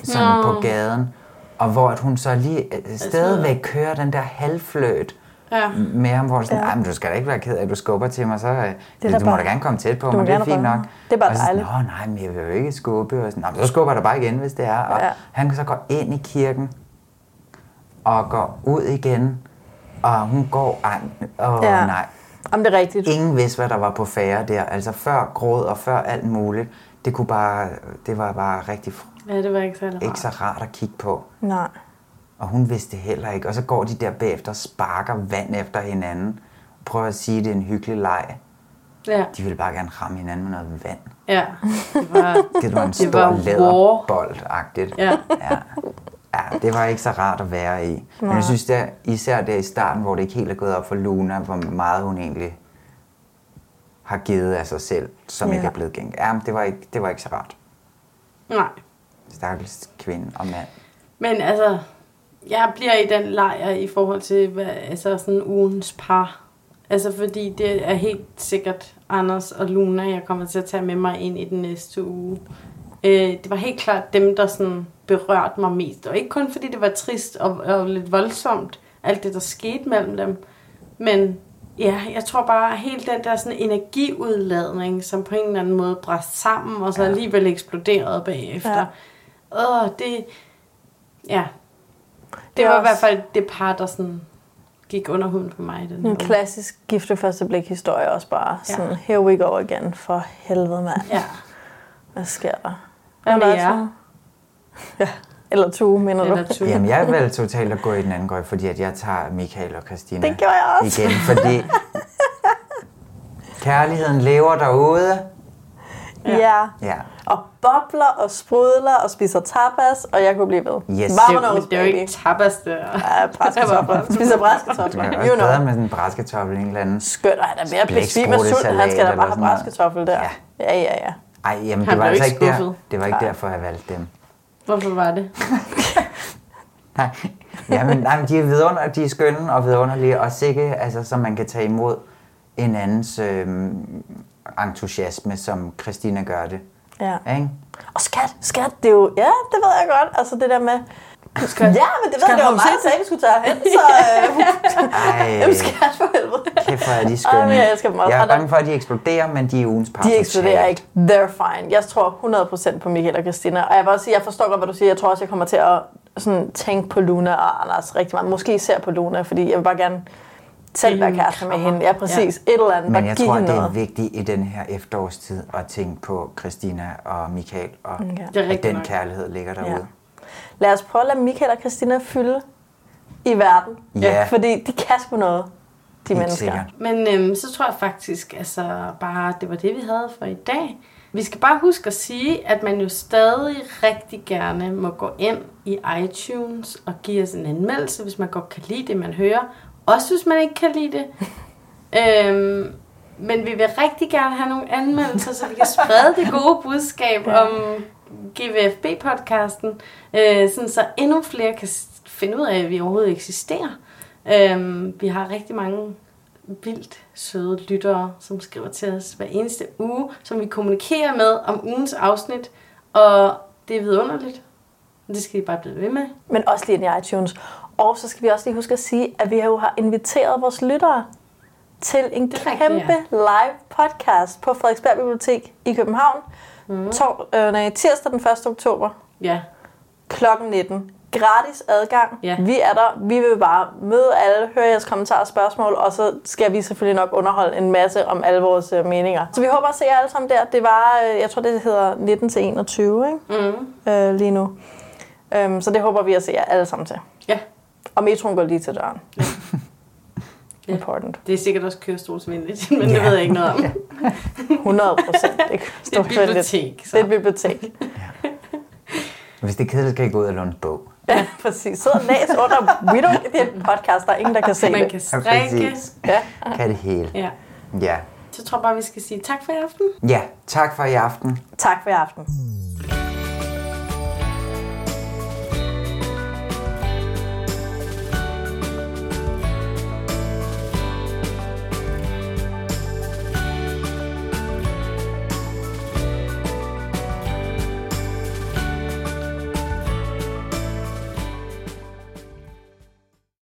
sådan Nå. på gaden. Og hvor at hun så lige øh, stadigvæk kører den der halvfløt Ja. med ham, hvor du sådan, Ja. men du skal da ikke være ked af, at du skubber til mig, så øh, da du må bare- da gerne komme tæt på må mig, det er fint nok. Det er bare og så, sådan, dejligt. Nå nej, men jeg vil jo ikke skubbe. Og sådan, "Nå, men så skubber jeg dig bare igen, hvis det er. Og Ja. han så går ind i kirken, og går ud igen, og hun går, ej, åh Ja. nej. Om det er rigtigt. Ingen vidste, hvad der var på færre der. Altså før gråd og før alt muligt. Det, kunne bare, det var bare rigtig Ja, det var ikke så rart. ikke så rart at kigge på. Nej. Og hun vidste det heller ikke. Og så går de der bagefter og sparker vand efter hinanden. Prøver at sige, at det er en hyggelig leg. Ja, De ville bare gerne ramme hinanden med noget vand. ja. Det var, Det var en stor læderbold-agtigt. ja. Ja. Det var ikke så rart at være i. Men jeg synes, der, især der i starten, hvor det ikke helt er gået op for Luna, hvor meget hun egentlig har givet af sig selv, som Ja. ikke er blevet gængt. Ja, men det var ikke, det var ikke så rart. Nej. Stakkels kvinde og mand. Men altså, jeg bliver i den lejr i forhold til hvad, altså sådan ugens par. Altså fordi det er helt sikkert Anders og Luna, jeg kommer til at tage med mig ind i den næste uge. Øh, det var helt klart dem, der sådan berørte mig mest. Og ikke kun fordi det var trist og, og lidt voldsomt, alt det der skete mellem dem. Men ja, jeg tror bare, helt den der sådan energiudladning, som på en eller anden måde bræst sammen, og så alligevel eksploderede bagefter. Ja. Åh, det... Ja. Det, Det var i også- hvert fald det par, der sådan gik under huden på mig. i Den En uge. klassisk gift første blik historie også bare. Ja. Sådan, here we go again. For helvede, mand. Ja. Hvad sker der? Der jer? Ja. Eller to, mener Eller du? to. Jamen, jeg vil totalt at gå i den anden grøg, fordi at jeg tager Michael og Christina Det gjorde jeg også. igen. Fordi kærligheden lever derude. Ja. ja. Ja, Og bobler og sprudler og spiser tapas, og jeg kunne blive ved. Yes. Varmer Det, det er jo ikke tapas, det er. Ja. Spiser det bræskartofler. er også bedre med sådan en bræskartoffel, en eller anden. Skønt, og han er ved at besvime af sult. Han skal da bare have bræskartoffel der. Ja. Ja, ja, ja. Ej, jamen, Han det var altså ikke ikke der. skuffet. Det var ikke derfor, jeg valgte dem. Hvorfor var det? Nej, jamen, nej, men de er vidunder, de er skønne og vidunderlige, og sikke, altså, som man kan tage imod en andens øh, entusiasme, som Christina gør det. Ja. Ikke? Og skat, skat, det er jo... Ja, det ved jeg godt. Altså det der med... Skat. Ja, men det ved jeg, det var mig, der sagde, at vi skulle tage hen, så... Øh, jamen, skat for helvede. kæft, hvor er de skønne. men jeg elsker dem også. Jeg er bange for, at de eksploderer, men de er ugens par. De eksploderer ikke. They're fine. Jeg tror 100% på Michael og Christina. Og jeg vil også sige, jeg forstår godt, hvad du siger. Jeg tror også, jeg kommer til at sådan, tænke på Luna og Anders rigtig meget. Måske især på Luna, fordi jeg vil bare gerne selv være kæreste med hende. Ja, præcis. Et eller andet. Men jeg tror, hende det er noget. vigtigt i den her efterårstid at tænke på Christina og Michael, og. Det er at den kærlighed ligger derude. Ja. Lad os prøve at lade Michael og Christina fylde i verden. Ja. Fordi de kan sgu noget, de Helt mennesker. sikkert. Men øhm, så tror jeg faktisk, altså bare, det var det, vi havde for i dag. Vi skal bare huske at sige, at man jo stadig rigtig gerne må gå ind i iTunes og give os en anmeldelse, hvis man godt kan lide det, man hører. Også hvis man ikke kan lide det. øhm, men vi vil rigtig gerne have nogle anmeldelser, så vi kan sprede det gode budskab om GVFB-podcasten, øh, sådan så endnu flere kan finde ud af, at vi overhovedet eksisterer. Øhm, vi har rigtig mange vildt søde lyttere, som skriver til os hver eneste uge, som vi kommunikerer med om ugens afsnit, og det er vidunderligt. Det skal I bare blive ved med. Men også lige ind i iTunes. Og så skal vi også lige huske at sige, at vi jo har inviteret vores lyttere til en er rigtigt, kæmpe live podcast på Frederiksberg Bibliotek i København. Mm. Tor, øh, nej, tirsdag den 1. oktober Ja, kl. 19. Gratis adgang. Ja. Vi er der. Vi vil bare møde alle, høre jeres kommentarer og spørgsmål, og så skal vi selvfølgelig nok underholde en masse om alle vores øh, meninger. Så vi håber at se jer alle sammen der. Det var, øh, jeg tror det hedder 19 til 21, ikke? mm. Øh, lige nu. Øhm, så det håber vi at se jer alle sammen til. ja. Og metroen går lige til døren. Ja. Important. Det er sikkert også kørestolsvenligt, men det ved jeg ikke noget om. 100 procent. Det, Det er et bibliotek. Så. Det er et bibliotek. Hvis det er kedeligt, kan I gå ud og låne en bog. Ja, præcis. Sid og læs under We Don't Get It podcast. Der er ingen, der kan se Man det. kan Ja, strikke. præcis. Ja. Kan det hele. Ja. Ja. Så tror jeg bare, vi skal sige tak for i aften. Ja, tak for i aften. Tak for i aften.